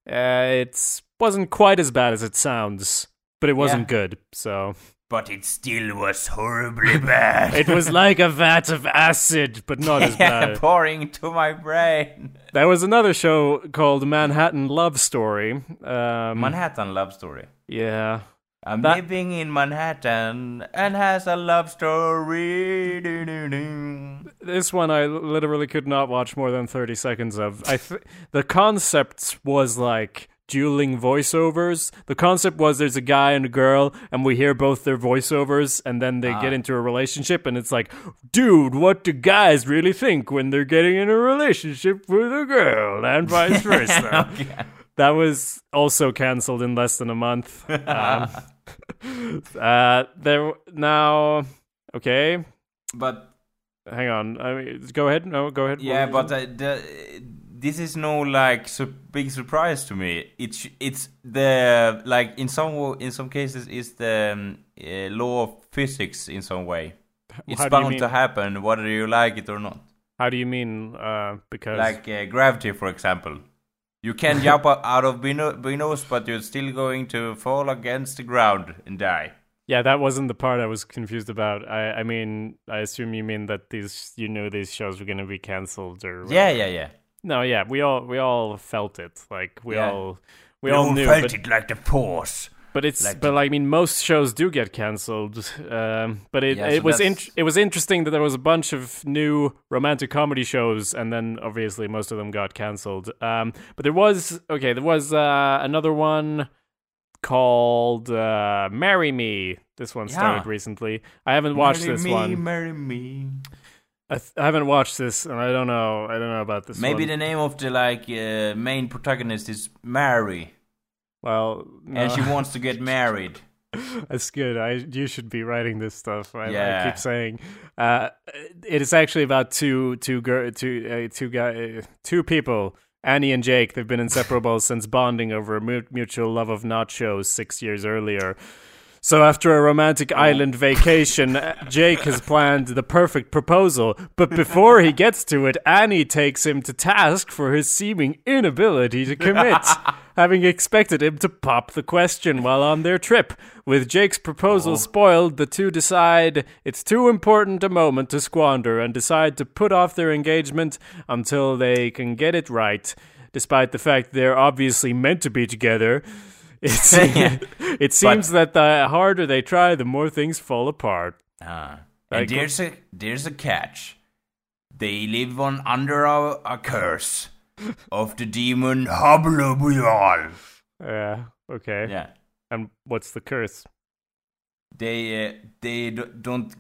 uh, it wasn't quite as bad as it sounds, but it wasn't Yeah. good. So? But it still was horribly <laughs> bad. it was like a vat of acid, but not as bad. pouring to my brain. There was another show called Manhattan Love Story. Um, Manhattan love story. yeah. I'm That- living in Manhattan and has a love story. Do-do-do. This one I literally could not watch more than 30 seconds of. I th- the concept was like dueling voiceovers. The concept was there's a guy and a girl and we hear both their voiceovers and then they get into a relationship and it's like, "Dude, what do guys really think when they're getting in a relationship with a girl?" and vice <laughs> versa. That was also canceled in less than a month. <laughs> Um, <laughs> uh, there now okay, But hang on. I mean, go ahead. No, go ahead. Yeah, but uh, the this is no like su- big surprise to me. It's it's the like in some in some cases it's the um, uh, law of physics in some way. It's How do you bound to happen whether you like it or not. How do you mean? Uh, because Like uh, gravity, for example. You can <laughs> jump out of Bino- Binos, but you're still going to fall against the ground and die. yeah, that wasn't the part I was confused about. I, I mean, I assume you mean that these, you know, these shows were going to be canceled or Yeah, yeah, yeah. No, yeah, we all we all felt it. Like we Yeah. all we all knew, but, it like the force. but it's like- but like, I mean, most shows do get cancelled. Um, but it Yeah, it so was int- it was interesting that there was a bunch of new romantic comedy shows, and then obviously most of them got cancelled. Um, but there was okay, there was uh, another one called uh, "Marry Me." This one started recently. I haven't watched marry this me, one. Marry me. I, th- I haven't watched this, and I don't know. I don't know about this. Maybe one. the name of the like uh, main protagonist is Mary, well, no. and she wants to get married. <laughs> That's good. I you should be writing this stuff. I, I keep saying. Uh, it is actually about two two girl two uh, two guy uh, two people. Annie and Jake. They've been inseparable <laughs> since bonding over a mu- mutual love of nachos six years earlier. So after a romantic island vacation, uh, Jake has planned the perfect proposal. But before he gets to it, Annie takes him to task for his seeming inability to commit, <laughs> having expected him to pop the question while on their trip. With Jake's proposal spoiled, the two decide it's too important a moment to squander and decide to put off their engagement until they can get it right. Despite the fact they're obviously meant to be together, it's, <laughs> it <laughs> seems that the harder they try, the more things fall apart. Ah. Like- and there's a there's a catch. They live on under a, a curse <laughs> of the demon Hablubial. Yeah, okay. Yeah. And what's the curse? They uh, they d- don't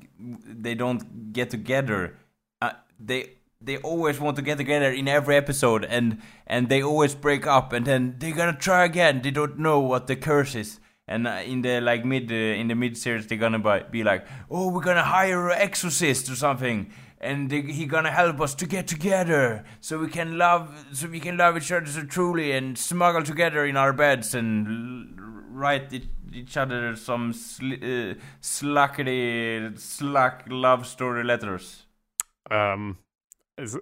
they don't get together. Uh, they they always want to get together in every episode, and and they always break up, and then they're gonna try again. They don't know what the curse is. And uh, in the like mid uh, in the mid series, they're gonna be like, "Oh, we're gonna hire an exorcist or something, and they, he gonna help us to get together, so we can love, so we can love each other so truly, and smuggle together in our beds and write it, each other some sl- uh, slackety slack love story letters." Um, is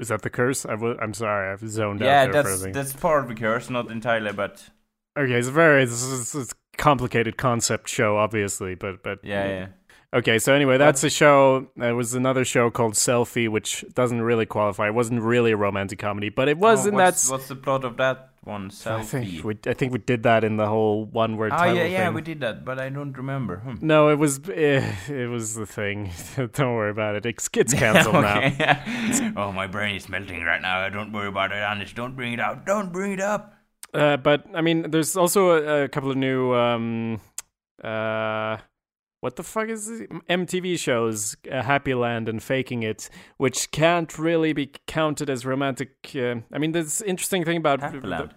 is that the curse? I w- I'm sorry, I've zoned yeah, out a that's that's part of the curse, not entirely, but Okay, it's a very it's, it's, it's complicated concept show, obviously, but but yeah, yeah. Okay, so anyway, that's a show. There was another show called Selfie, which doesn't really qualify. It wasn't really a romantic comedy, but it was Oh, in what's, that. what's the plot of that one? I Selfie. think we I think we did that in the whole one word Oh title yeah, yeah, thing. we did that, but I don't remember. Hmm. No, it was eh, it was the thing. <laughs> Don't worry about it. It's, it's <laughs> canceled now. okay. <laughs> oh, my brain is melting right now. Don't worry about it, Anders. Don't bring it out. Don't bring it up. Uh, but I mean, there's also a, a couple of new um, uh, what the fuck is it? MTV shows, uh, Happyland and Faking It, which can't really be counted as romantic. Uh, I mean, this interesting thing about Happyland.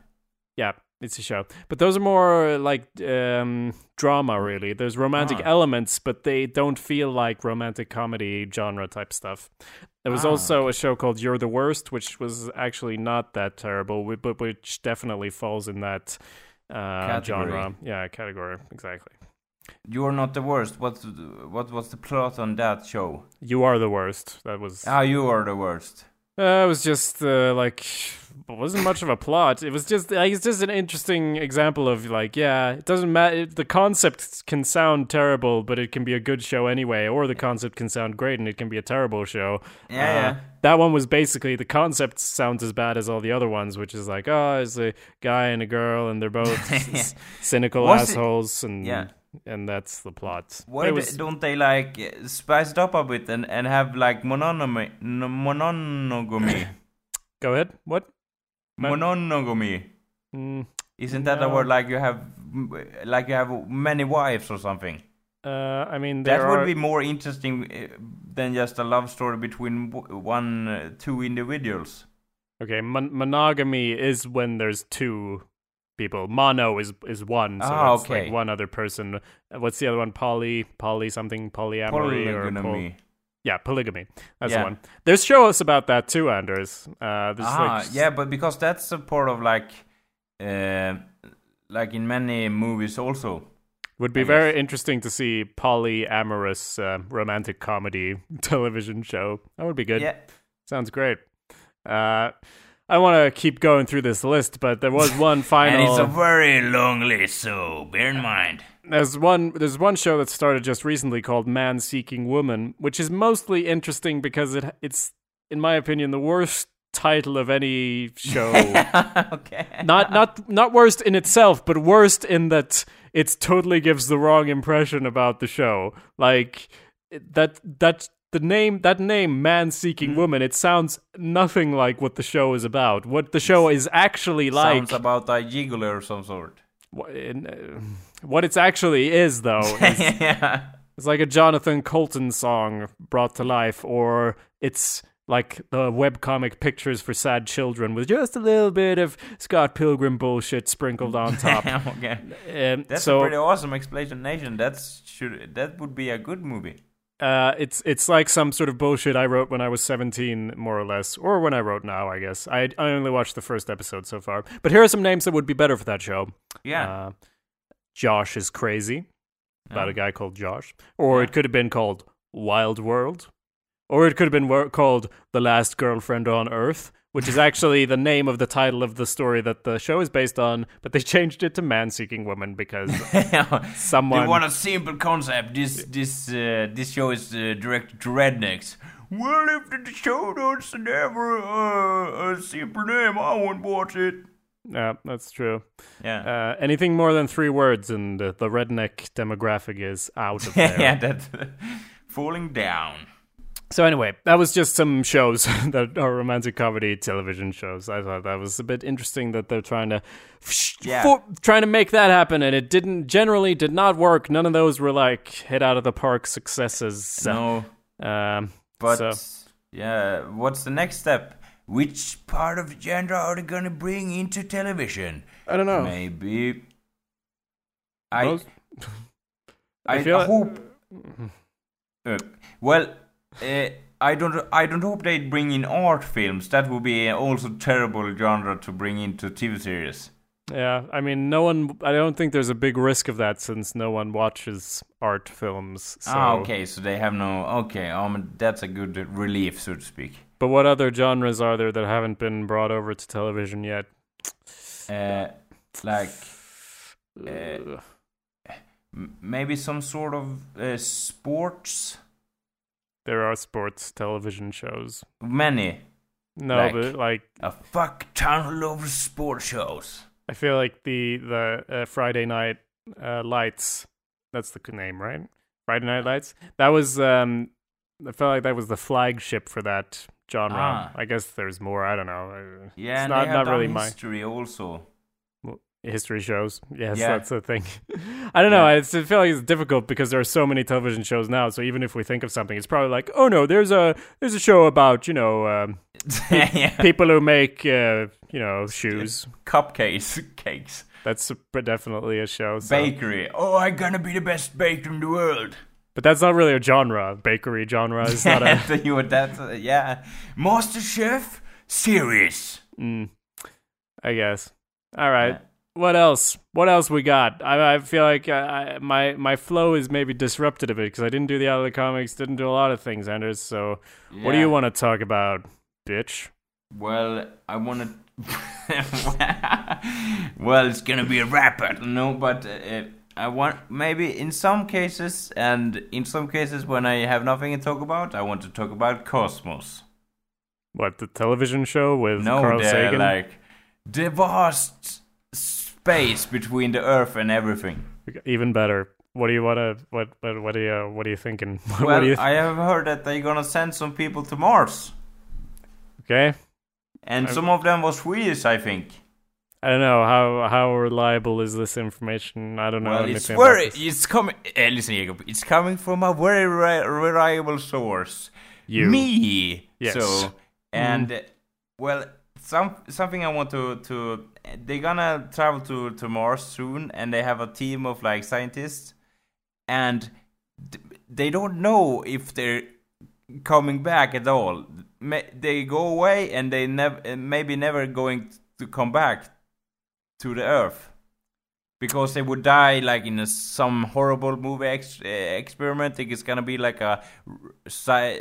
yeah, it's a show, but those are more like um, drama. Really, there's romantic Ah. elements, but they don't feel like romantic comedy genre type stuff. There was Ah, also a show called You're the Worst, which was actually not that terrible, but which definitely falls in that uh, genre. Yeah, category exactly. You're not the worst. What's what was the plot on that show? You are the worst. That was. Ah, you are the worst. Uh, it was just uh, like it wasn't much of a plot. It was just like it's just an interesting example of like yeah, it doesn't matter. The concept can sound terrible, but it can be a good show anyway, or the concept can sound great and it can be a terrible show. Yeah, Uh, yeah. That one was basically the concept sounds as bad as all the other ones, which is like oh, it's a guy and a girl and they're both <laughs> s- cynical Was it- assholes and Yeah. And that's the plot. Why was- don't they like spice it up a bit and, and have like monogamy? No, monogamy. Go ahead. What? Mon- monogamy. Mm, Isn't that a word like you have like you have many wives or something? uh, I mean, there That are, would be more interesting uh, than just a love story between one uh, two individuals. Okay, mon- monogamy is when there's two people. Mono is is one, so it's okay. like one other person. What's the other one? Poly, poly something, polyamory or pol- Polygamy. Yeah, polygamy. That's Yeah. the one. There's shows about that too, Anders. Uh, Ah, like, yeah, but because that's a part of like, uh, like in many movies also. Would be I very guess. interesting to see polyamorous uh, romantic comedy <laughs> television show. That would be good. Yeah. Sounds great. Uh, I want to keep going through this list, but there was one final. <laughs> And it's a very long list, so bear in mind. there's one. There's one show that started just recently called Man Seeking Woman, which is mostly interesting because it it's, in my opinion, the worst title of any show. <laughs> okay. not not not worst in itself, but worst in that it totally gives the wrong impression about the show. Like that that the name that name man seeking Mm-hmm. woman it sounds nothing like what the show is about. What the show is actually like Sounds about a gigolo of some sort. wha- in, uh, what it's actually is though <laughs> is yeah. it's like a Jonathan Coulton song brought to life, or it's like the webcomic pictures for sad children with just a little bit of Scott Pilgrim bullshit sprinkled on <laughs> top. okay. Um, That's so a pretty awesome explanation. That's should that would be a good movie. Uh, it's it's like some sort of bullshit I wrote when I was seventeen, more or less, or when I wrote now. I guess I I only watched the first episode so far, but here are some names that would be better for that show. Yeah. Uh, Josh is crazy about Oh. a guy called Josh, or Yeah. it could have been called Wild World, or it could have been wor- called The Last Girlfriend on Earth, which is actually the name of the title of the story that the show is based on, but they <laughs> changed it to Man Seeking Woman because <laughs> someone. They want a simple concept. This this uh, this show is uh, directed to rednecks. Well, if the show doesn't have a, a simple name, I won't watch it. yeah, that's true. Yeah. Uh, anything more than three words, and uh, the redneck demographic is out of <laughs> there. yeah, that's falling down. So anyway, that was just some shows <laughs> that are romantic comedy television shows. I thought that was a bit interesting that they're trying to Yeah. fo- trying to make that happen, and it didn't. Generally, did not work. None of those were like hit out of the park successes. No, Um, but so yeah, what's the next step? Which part of genre are they gonna bring into television? I don't know. Maybe. I Most- <laughs> I, I feel- hope. Uh, well, uh, I don't. I don't hope they bring in art films. That would be also terrible genre to bring into TV series. Yeah, I mean, no one. I don't think there's a big risk of that since no one watches art films. So. Ah, okay. So they have no. Okay, um, that's a good relief, so to speak. But what other genres are there that haven't been brought over to television yet? Uh, like Uh, maybe some sort of uh, sports. There are sports television shows. Many. No, Like- but like A fuck ton of sports shows. I feel like the the uh, Friday Night uh, Lights. That's the name, right? Friday Night Lights. That was. um I felt like that was the flagship for that genre. Ah. I guess there's more. I don't know. Uh, Yeah, it's not they have not done really my history also. History shows. Yes, Yeah. that's the thing. <laughs> I don't know. Yeah. It's, I feel like it's difficult because there are so many television shows now. So even if we think of something, it's probably like, oh no, there's a there's a show about you know um, <laughs> yeah. people who make uh, you know shoes. Cupcakes, <laughs> cakes, That's a- definitely a show. So. bakery. Oh, I'm gonna be the best baker in the world. But that's not really a genre. Bakery genre is not a. you would that? Uh, yeah, MasterChef series. Mm, I guess. All right. Yeah. What else? What else we got? I, I feel like uh, I, my my flow is maybe disrupted a bit because I didn't do the out of the comics, didn't do a lot of things, Anders. So what do you want to talk about, bitch? Well, I want to. <laughs> well, it's gonna be a rap battle, no, but uh, I want maybe in some cases, and in some cases when I have nothing to talk about, I want to talk about Cosmos. What the television show with No, Carl Sagan? like the vast space between the Earth and everything. Even better. What do you want to? What what what are you what are you thinking? <laughs> what Well, you? I have heard that they're gonna send some people to Mars, okay. and I'm- some of them was Swedish, I think. I don't know how how reliable is this information. I don't know Well, it's very, it's coming. Uh, listen, Jacob, it's coming from a very ri- reliable source. You. Me. Yes. So, and uh, well, some something I want to to. They're gonna travel to to Mars soon, and they have a team of like scientists, and they don't know if they're coming back at all. They go away and they never, maybe never going to come back to the Earth because they would die like in a, some horrible movie ex- experiment. Think it's gonna be like a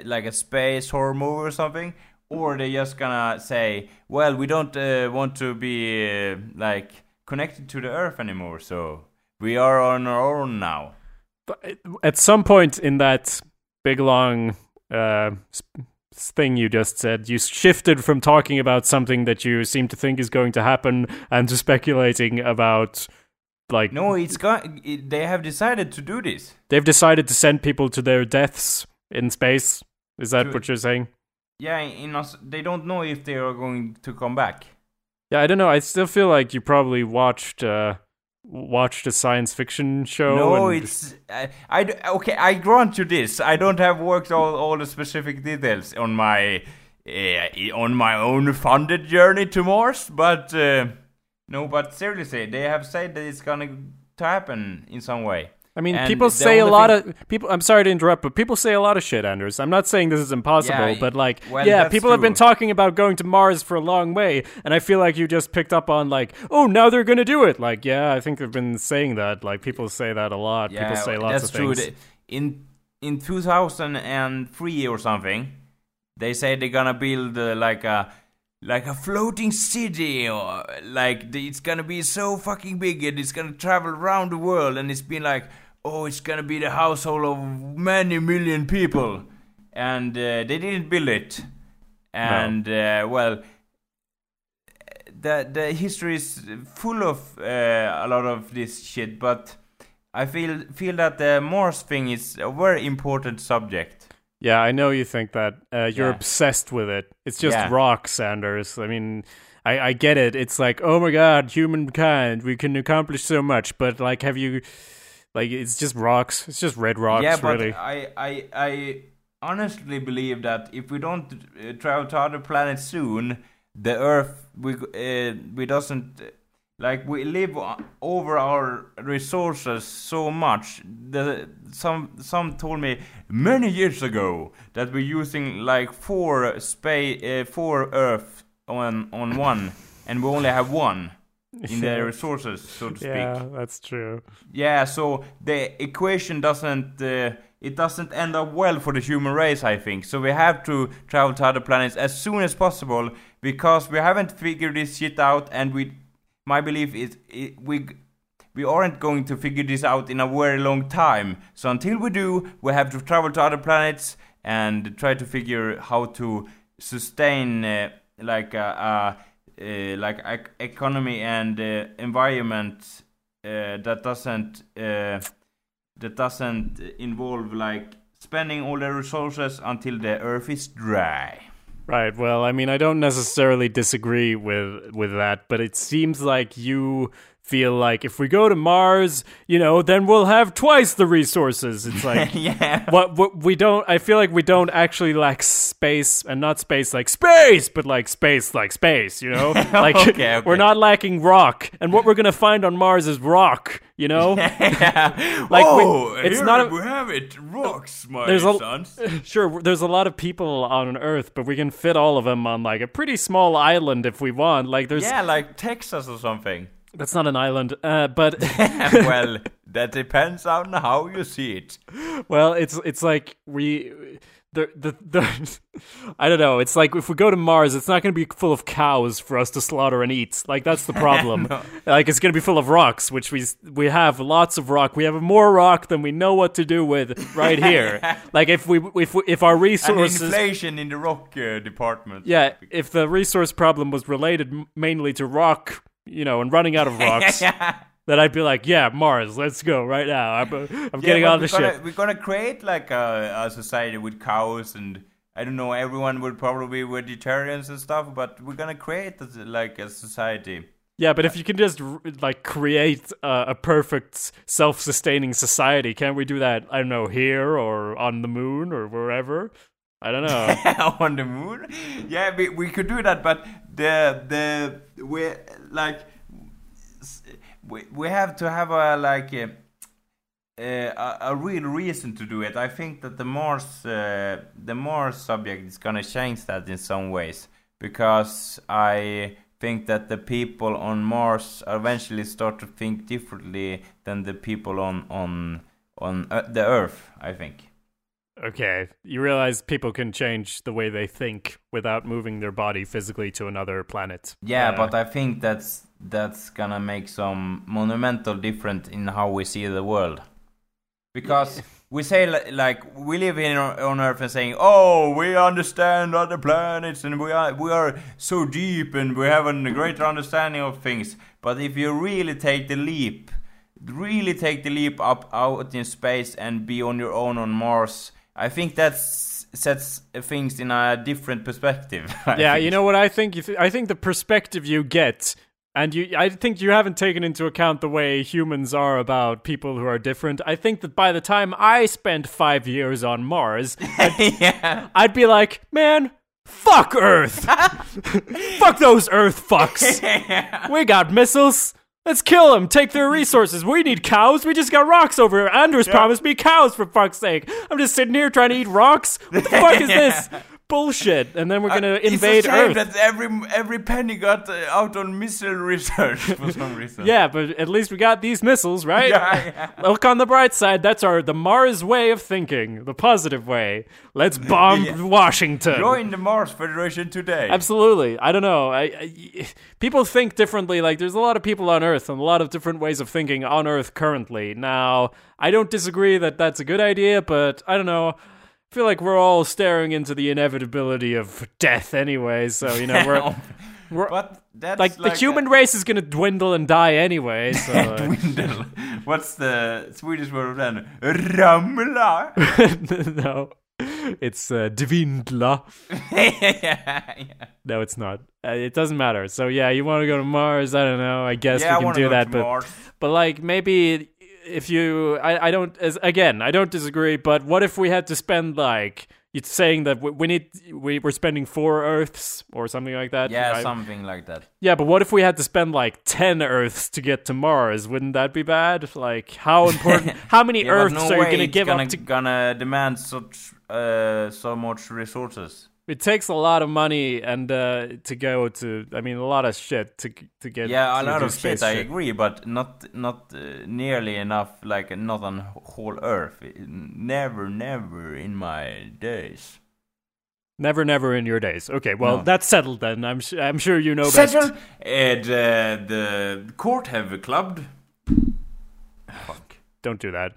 like a space horror movie or something, or they just gonna say, "Well, we don't uh, want to be uh, like connected to the Earth anymore, so we are on our own now." But at some point in that big long uh, thing you just said, you shifted from talking about something that you seem to think is going to happen and to speculating about like No, it's got. It, they have decided to do this. they've decided to send people to their deaths in space. Is that To- what you're saying? Yeah, in us, they don't know if they are going to come back. Yeah, I don't know. I still feel like you probably watched uh, watched a science fiction show. No, and- it's I, I okay. I grant you this. I don't have worked all, all the specific details on my uh, on my own funded journey to Mars, but uh, no. But seriously, they have said that it's gonna to happen in some way. I mean, And people say a lot thing- of people. I'm sorry to interrupt, but people say a lot of shit, Anders. I'm not saying this is impossible, Yeah, but like, well, yeah, people have been talking about going to Mars for a long way, and I feel like you just picked up on like, oh, now they're gonna do it. Like, yeah, I think they've been saying that. Like, people say that a lot. Yeah, people say lots that's of true. things. In in 2003 or something, they say they're gonna build uh, like a like a floating city, or like it's gonna be so fucking big and it's gonna travel around the world, and it's been like, oh, it's gonna be the household of many million people, and uh, they didn't build it, and uh, well. The the history is full of uh, a lot of this shit, but I feel feel that the Mars thing is a very important subject. Yeah, I know you think that. Uh, you're Yeah. obsessed with it. It's just Yeah. rock, Sanders. I mean, I, I get it. It's like, oh my god, humankind, we can accomplish so much. But like, have you, like, it's just rocks. It's just red rocks, yeah, but really. I, I I honestly believe that if we don't uh, travel to other planets soon, the Earth we uh, we doesn't like we live over our resources so much. The some some told me many years ago that we're using like four space uh, four Earth on on one, and we only have one <laughs> in their resources, so to speak. yeah, that's true. Yeah, so the equation doesn't uh, it doesn't end up well for the human race, I think. So we have to travel to other planets as soon as possible because we haven't figured this shit out, and we, my belief is it, we. We aren't going to figure this out in a very long time. So until we do, we have to travel to other planets and try to figure how to sustain uh, like a, a uh, like ec- economy and uh, environment uh, that doesn't uh, that doesn't involve like spending all the resources until the earth is dry. Right. Well, I mean, I don't necessarily disagree with with that, but it seems like you feel like if we go to Mars, you know, then we'll have twice the resources. It's <laughs> like yeah. what, what we don't I feel like we don't actually lack space and not space like space, but like space like space, you know? <laughs> Like Okay, okay. we're not lacking rock. And what we're going to find on Mars is rock, you know? <laughs> yeah. Like, we- oh, it's here not a- we have it. Rocks, my There's a- sons. Sure, there's a lot of people on Earth, but we can fit all of them on like a pretty small island if we want. Like there's yeah, like Texas or something. That's not an island, uh, but <laughs> well, that depends on how you see it. well, it's it's like we the the the <laughs> I don't know. It's like if we go to Mars, it's not going to be full of cows for us to slaughter and eat. Like that's the <laughs> problem. Like it's going to be full of rocks, which we we have lots of rock. We have more rock than we know what to do with right here. like if we if we, if our And resources inflation in the rock uh, department. Yeah, if the resource problem was related mainly to rock, you know, and running out of <laughs> rocks, that I'd be like, yeah, Mars, let's go right now. I'm, I'm <laughs> getting on the gonna, ship. We're gonna create like a, a society with cows and I don't know. Everyone would probably be vegetarians and stuff, but we're gonna create like a society. Yeah, but if you can just like create uh, a perfect self-sustaining society, can't we do that? I don't know here or on the moon or wherever. I don't know. <laughs> on the moon. Yeah, we, we could do that, but the the we like we we have to have a like a, a, a real reason to do it. I think that the Mars, uh, the Mars subject is gonna change that in some ways because I think that the people on Mars eventually start to think differently than the people on on on uh, the Earth. I think. Okay, you realize people can change the way they think without moving their body physically to another planet. Yeah, Uh, but I think that's that's gonna make some monumental difference in how we see the world. Because we say like we live in on Earth and saying, "Oh, we understand other planets and we are we are so deep and we have a greater understanding of things." But if you really take the leap, really take the leap up out in space and be on your own on Mars, I think that sets things in a different perspective. <laughs> I yeah, think. you know what I think? Th- I think the perspective you get, and you, I think you haven't taken into account the way humans are about people who are different. I think that by the time I spent five years on Mars, <laughs> yeah. I'd be like, man, fuck Earth, <laughs> fuck those Earth fucks. We got missiles. Let's kill them. Take their resources. We need cows. We just got rocks over here. Anders promised me cows for fuck's sake. I'm just sitting here trying to eat rocks. What the fuck is this? <laughs> Bullshit. And then we're gonna invade it's a shame Earth. that every every penny got uh, out on missile research <laughs> for some reason. Yeah, but at least we got these missiles, right? Yeah, yeah. <laughs> Look on the bright side. That's our the Mars way of thinking, the positive way. Let's bomb Washington. Join the Mars Federation today. Absolutely. I don't know. I, I people think differently. Like there's a lot of people on Earth and a lot of different ways of thinking on Earth currently. Now, I don't disagree that that's a good idea, but I don't know. I feel like we're all staring into the inevitability of death anyway. So you know we're. <laughs> We're, but that's like, like, the human race is gonna dwindle and die anyway. <laughs> So dwindle. What's the Swedish word of that? Ramla. <laughs> no, it's uh, dwindla. yeah, yeah. No, it's not. Uh, it doesn't matter. So yeah, you want to go to Mars? I don't know. I guess Yeah, we can do that, to but Mars. but like maybe if you, I, I don't. As again, I don't disagree. But what if we had to spend like it's saying that we, we need we we're spending four Earths or something like that? Yeah, I- something like that. yeah. But what if we had to spend like ten Earths to get to Mars? Wouldn't that be bad? Like how <laughs> important? how many <laughs> Yeah, Earths no are you gonna give gonna, up to gonna demand such uh, so much resources. It takes a lot of money and uh, to go to. I mean, a lot of shit to to get. Yeah, a lot of space shit. I agree, but not not uh, nearly enough. Like not on whole Earth. Never, never in my days. Never, never in your days. Okay, well No. that's settled then. I'm I'm sure you know best. Settle. Uh, the court have clubbed. Fuck. Don't do that.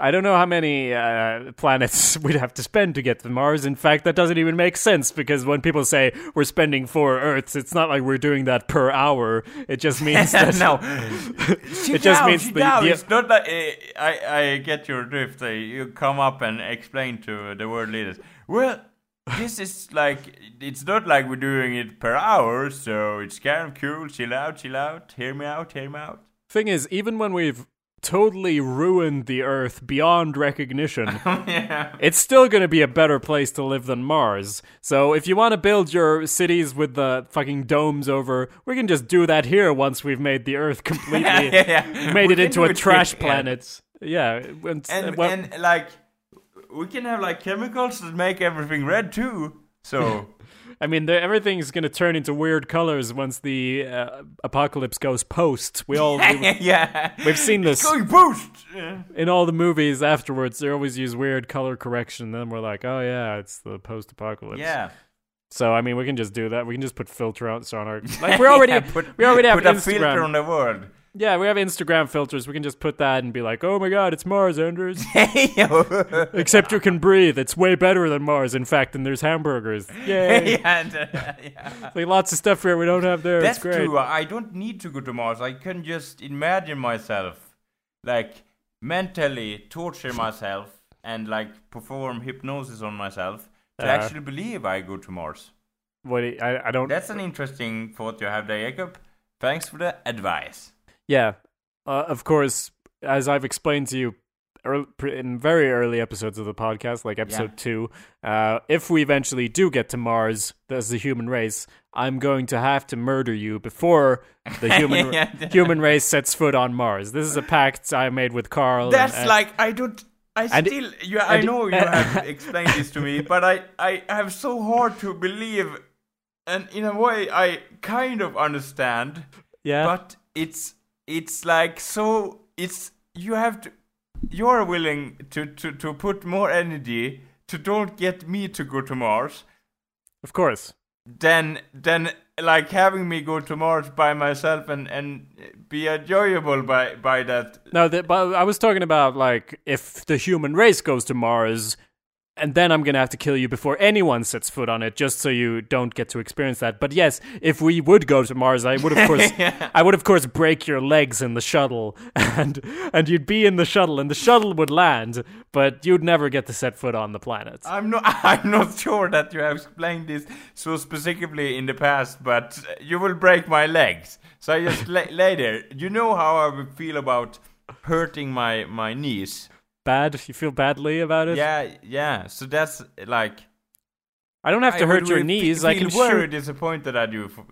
I don't know how many uh, planets <laughs> we'd have to spend to get to Mars. In fact, that doesn't even make sense because when people say we're spending four Earths, it's not like we're doing that per hour. It just <laughs> means that no, <laughs> it just means the, the It's not like uh, I I get your drift. Uh, you come up and explain to the world leaders. Well, this is like it's not like we're doing it per hour, so it's kind of cool. Chill out, chill out. Hear me out, hear me out. thing is, even when we've totally ruined the Earth beyond recognition. <laughs> yeah. it's still going to be a better place to live than Mars. So if you want to build your cities with the fucking domes over, we can just do that here once we've made the Earth completely <laughs> yeah, yeah. made We it into a trash planet. Yeah, and, And well, and like we can have like chemicals that make everything red too. So <laughs> I mean, everything's going to turn into weird colors once the uh, apocalypse goes post. We all <laughs> we, yeah, we've seen this going boost. Yeah. in all the movies afterwards. They always use weird color correction. Then we're like, oh yeah, it's the post-apocalypse. Yeah. So I mean, we can just do that. We can just put filter outs on our <laughs> like we already Yeah, put, we already have put a filter on the world. Yeah, we have Instagram filters. We can just put that and be like, "Oh my God, it's Mars, Anders." <laughs> <laughs> Except you can breathe. It's way better than Mars. In fact, and there's hamburgers. <laughs> Yay! and, uh, yeah. like lots of stuff here we don't have there. That's it's great. true. I don't need to go to Mars. I can just imagine myself, like mentally torture myself and like perform hypnosis on myself to Yeah. actually believe I go to Mars. What? I I don't. That's an interesting thought you have there, Jacob. Thanks for the advice. Yeah, uh, of course. As I've explained to you early, in very early episodes of the podcast, like episode two, uh, if we eventually do get to Mars as the human race, I'm going to have to murder you before the <laughs> human Yeah. human race sets foot on Mars. This is a pact I made with Carl. That's and- like I don't. I And- still, you, I and- know you have <laughs> explained this to me, but I, I have so hard to believe, and in a way, I kind of understand. yeah. But it's, it's like so. It's you have to. You're willing to, to, to put more energy to don't get me to go to Mars of course. Then then like having me go to Mars by myself and and be enjoyable by by that No, that, but I was talking about like if the human race goes to Mars, and then I'm gonna have to kill you before anyone sets foot on it, just so you don't get to experience that. But yes, if we would go to Mars, I would of <laughs> course, I would of course break your legs in the shuttle, <laughs> and and you'd be in the shuttle, and the shuttle would land, but you'd never get to set foot on the planet. I'm not. <laughs> I'm not sure that you have explained this so specifically in the past, but you will break my legs. So I just la- lay there. You know how I would feel about hurting my my knees. Bad? You feel badly about it? Yeah, yeah. So that's like. I don't have to I hurt your knees. I can very shoot. disappointed at you for,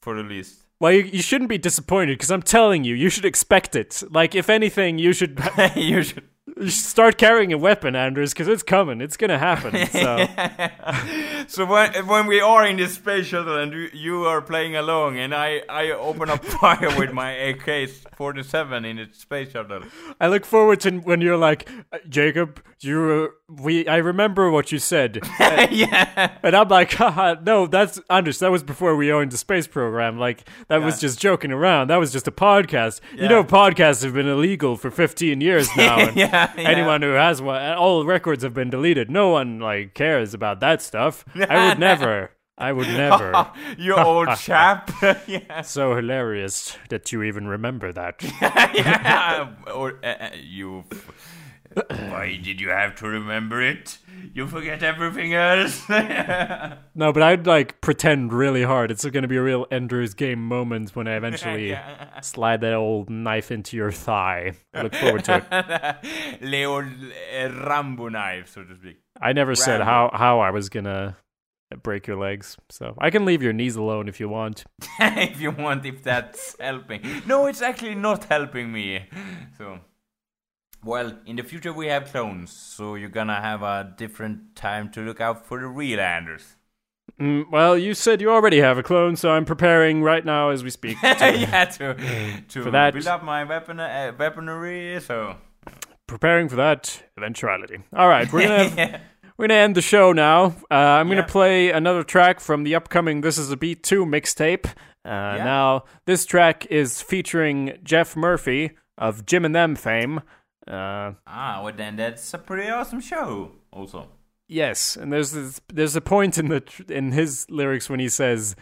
for the least. Well, you, you shouldn't be disappointed because I'm telling you, you should expect it. Like, if anything, you should <laughs> you should. Start carrying a weapon, Anders, because it's coming. It's gonna happen. <laughs> So <laughs> So when when we are in this space shuttle and you, you are playing along and I, I open up <laughs> fire with my AK-47 in the space shuttle. I look forward to when you're like, "Uh, Jacob, you uh, we. I remember what you said, <laughs> yeah. and I'm like, <laughs> Haha, no, that's Anders. That was before we owned the space program. Like that was just joking around. That was just a podcast. You know, podcasts have been illegal for 15 years <laughs> now. And Yeah, yeah. Anyone who has one, all records have been deleted. No one like cares about that stuff. I would never. I would never. you old chap. yeah. so hilarious that you even remember that. yeah. Or uh, uh, you. Why did you have to remember it? You forget everything else. <laughs> No, but I'd like pretend really hard. It's going to be a real Ender's Game moment when I eventually <laughs> slide that old knife into your thigh. I look forward to it. <laughs> Leo uh, Rambo knife, so to speak. I never said how how I was gonna break your legs, so I can leave your knees alone if you want. if you want, if that's helping. No, it's actually not helping me. So, well, in the future we have clones, so you're gonna have a different time to look out for the real Anders. Mm, well, you said you already have a clone, so I'm preparing right now as we speak. <laughs> yeah, to to For that- build up my weapon uh, weaponry. So, preparing for that eventuality. All right, we're gonna <laughs> have, we're gonna end the show now. Uh, I'm gonna play another track from the upcoming "This Is a Beat 2" mixtape. Uh, Now, this track is featuring Jeff Murphy of Jim and Them fame. Uh, ah, well then that's a pretty awesome show. Also, yes, and there's this, there's a point in the tr- in his lyrics when he says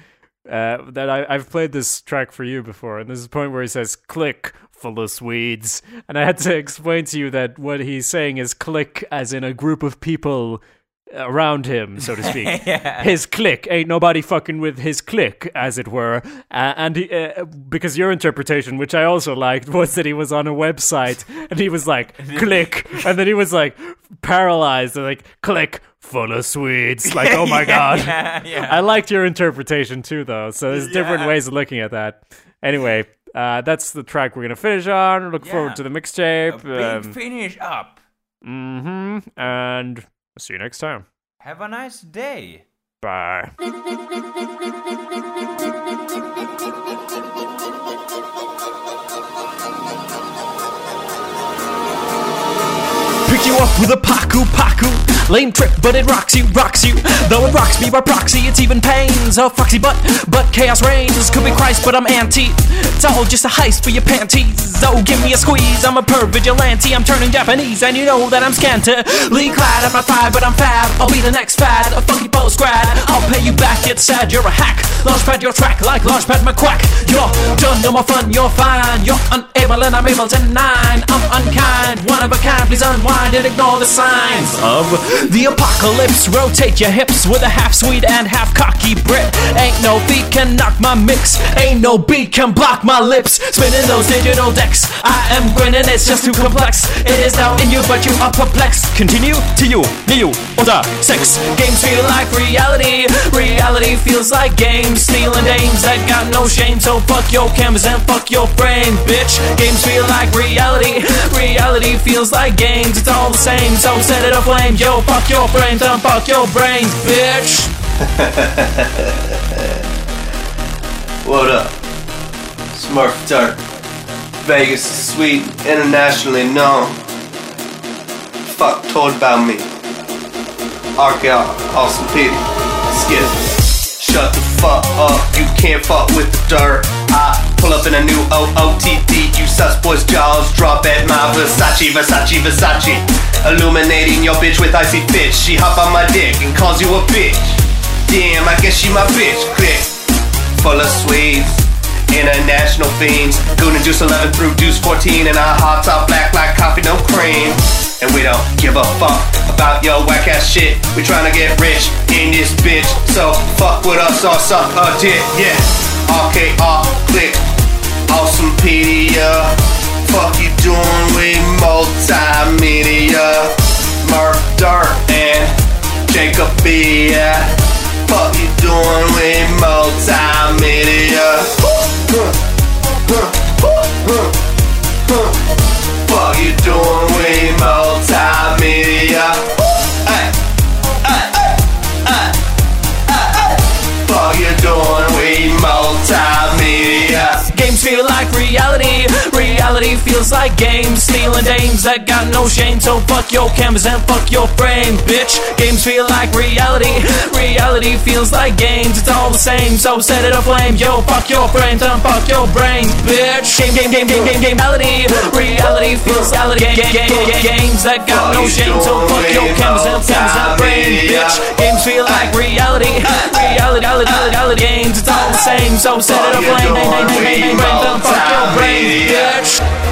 uh, that I, I've played this track for you before, and there's a point where he says "click." Full of Swedes, and I had to <laughs> explain to you that what he's saying is click, as in a group of people around him, so to <laughs> speak. His clique ain't nobody fucking with his clique, as it were. Uh, and he, uh, because your interpretation, which I also liked, was that he was on a website and he was like <laughs> click, and then he was like paralyzed, and like click full of Swedes. Like oh my <laughs> god. yeah, yeah. I liked your interpretation too, though. So there's different Yeah. ways of looking at that. Anyway, uh, that's the track we're gonna finish on. Look Yeah. forward to the mixtape. big Um, finish up. Mm hmm And I'll see you next time. Have a nice day. Bye. Pick you up with a paku paku. Lame trick, but it rocks you, rocks you. Though it rocks me by proxy, it's even pains. Oh, foxy, butt, but chaos reigns. Could be Christ, but I'm anti. It's all just a heist for your panties. Oh, give me a squeeze. I'm a per vigilante. I'm turning Japanese, and you know that I'm scantily clad. I'm not fad, but I'm fab. I'll be the next fad, a funky post grad. I'll pay you back, it's sad, you're a hack. Launchpad your track like Launchpad McQuack. You're done, no more fun, you're fine. You're unable, and I'm able to nine. I'm unkind, one of a kind, please unwind. and ignore the signs of the apocalypse. Rotate your hips with a half sweet and half cocky Brit. Ain't no beat can knock my mix. Ain't no beat can block my lips. Spinning those digital decks. I am grinning, it's just too complex. It is now in you, but you are perplexed. Continue to you, new, order, sex. Games feel like reality. Reality feels like games. Stealing dames that got no shame. So fuck your cameras and fuck your brain, bitch. Games feel like reality. Reality feels like games. It's all the same. So set it aflame. Yo, fuck your brains fuck your brains, bitch. <laughs> What up? Smurf Dark. Vegas is sweet, internationally known. Fuck told about me. RKR, awesome Petey. Skip. Shut the fuck up, you can't fuck with the dirt. I pull up in a new OOTD, you sus boys jaws drop at my Versace, Versace, Versace. Illuminating your bitch with icy bitch. She hop on my dick and calls you a bitch. Damn, I guess she my bitch. Click full of sweets. International fiends. Gonna juice 11 through juice 14. And our hearts are black like coffee, no cream. And we don't give a fuck about your whack ass shit. We tryna get rich in this bitch. So fuck with us or suck a dick, yeah. RKR, click. Awesomepedia. Fuck you doing with multimedia. Murph Dirt and Jacobia. Fuck you doing with multimedia? Fuck you doing with multimedia? Fuck you doing with multimedia? Games feel like reality. Reality feels like games. Stealing dames that got no shame. So fuck your cameras and fuck your frame, bitch. Games feel like reality. Reality feels like games. It's all the same. So set it aflame. Yo, fuck your brains and fuck your brains, bitch. Game, game, game, game, game, game. Reality. Reality feels reality. Game, game, game, games that got no shame. So fuck your cameras and cameras and brains, bitch. Games feel like reality. Reality, reality, reality. Games. It's all the same. So set it aflame. Name, name, name, name, name, brains and fuck your brains, bitch.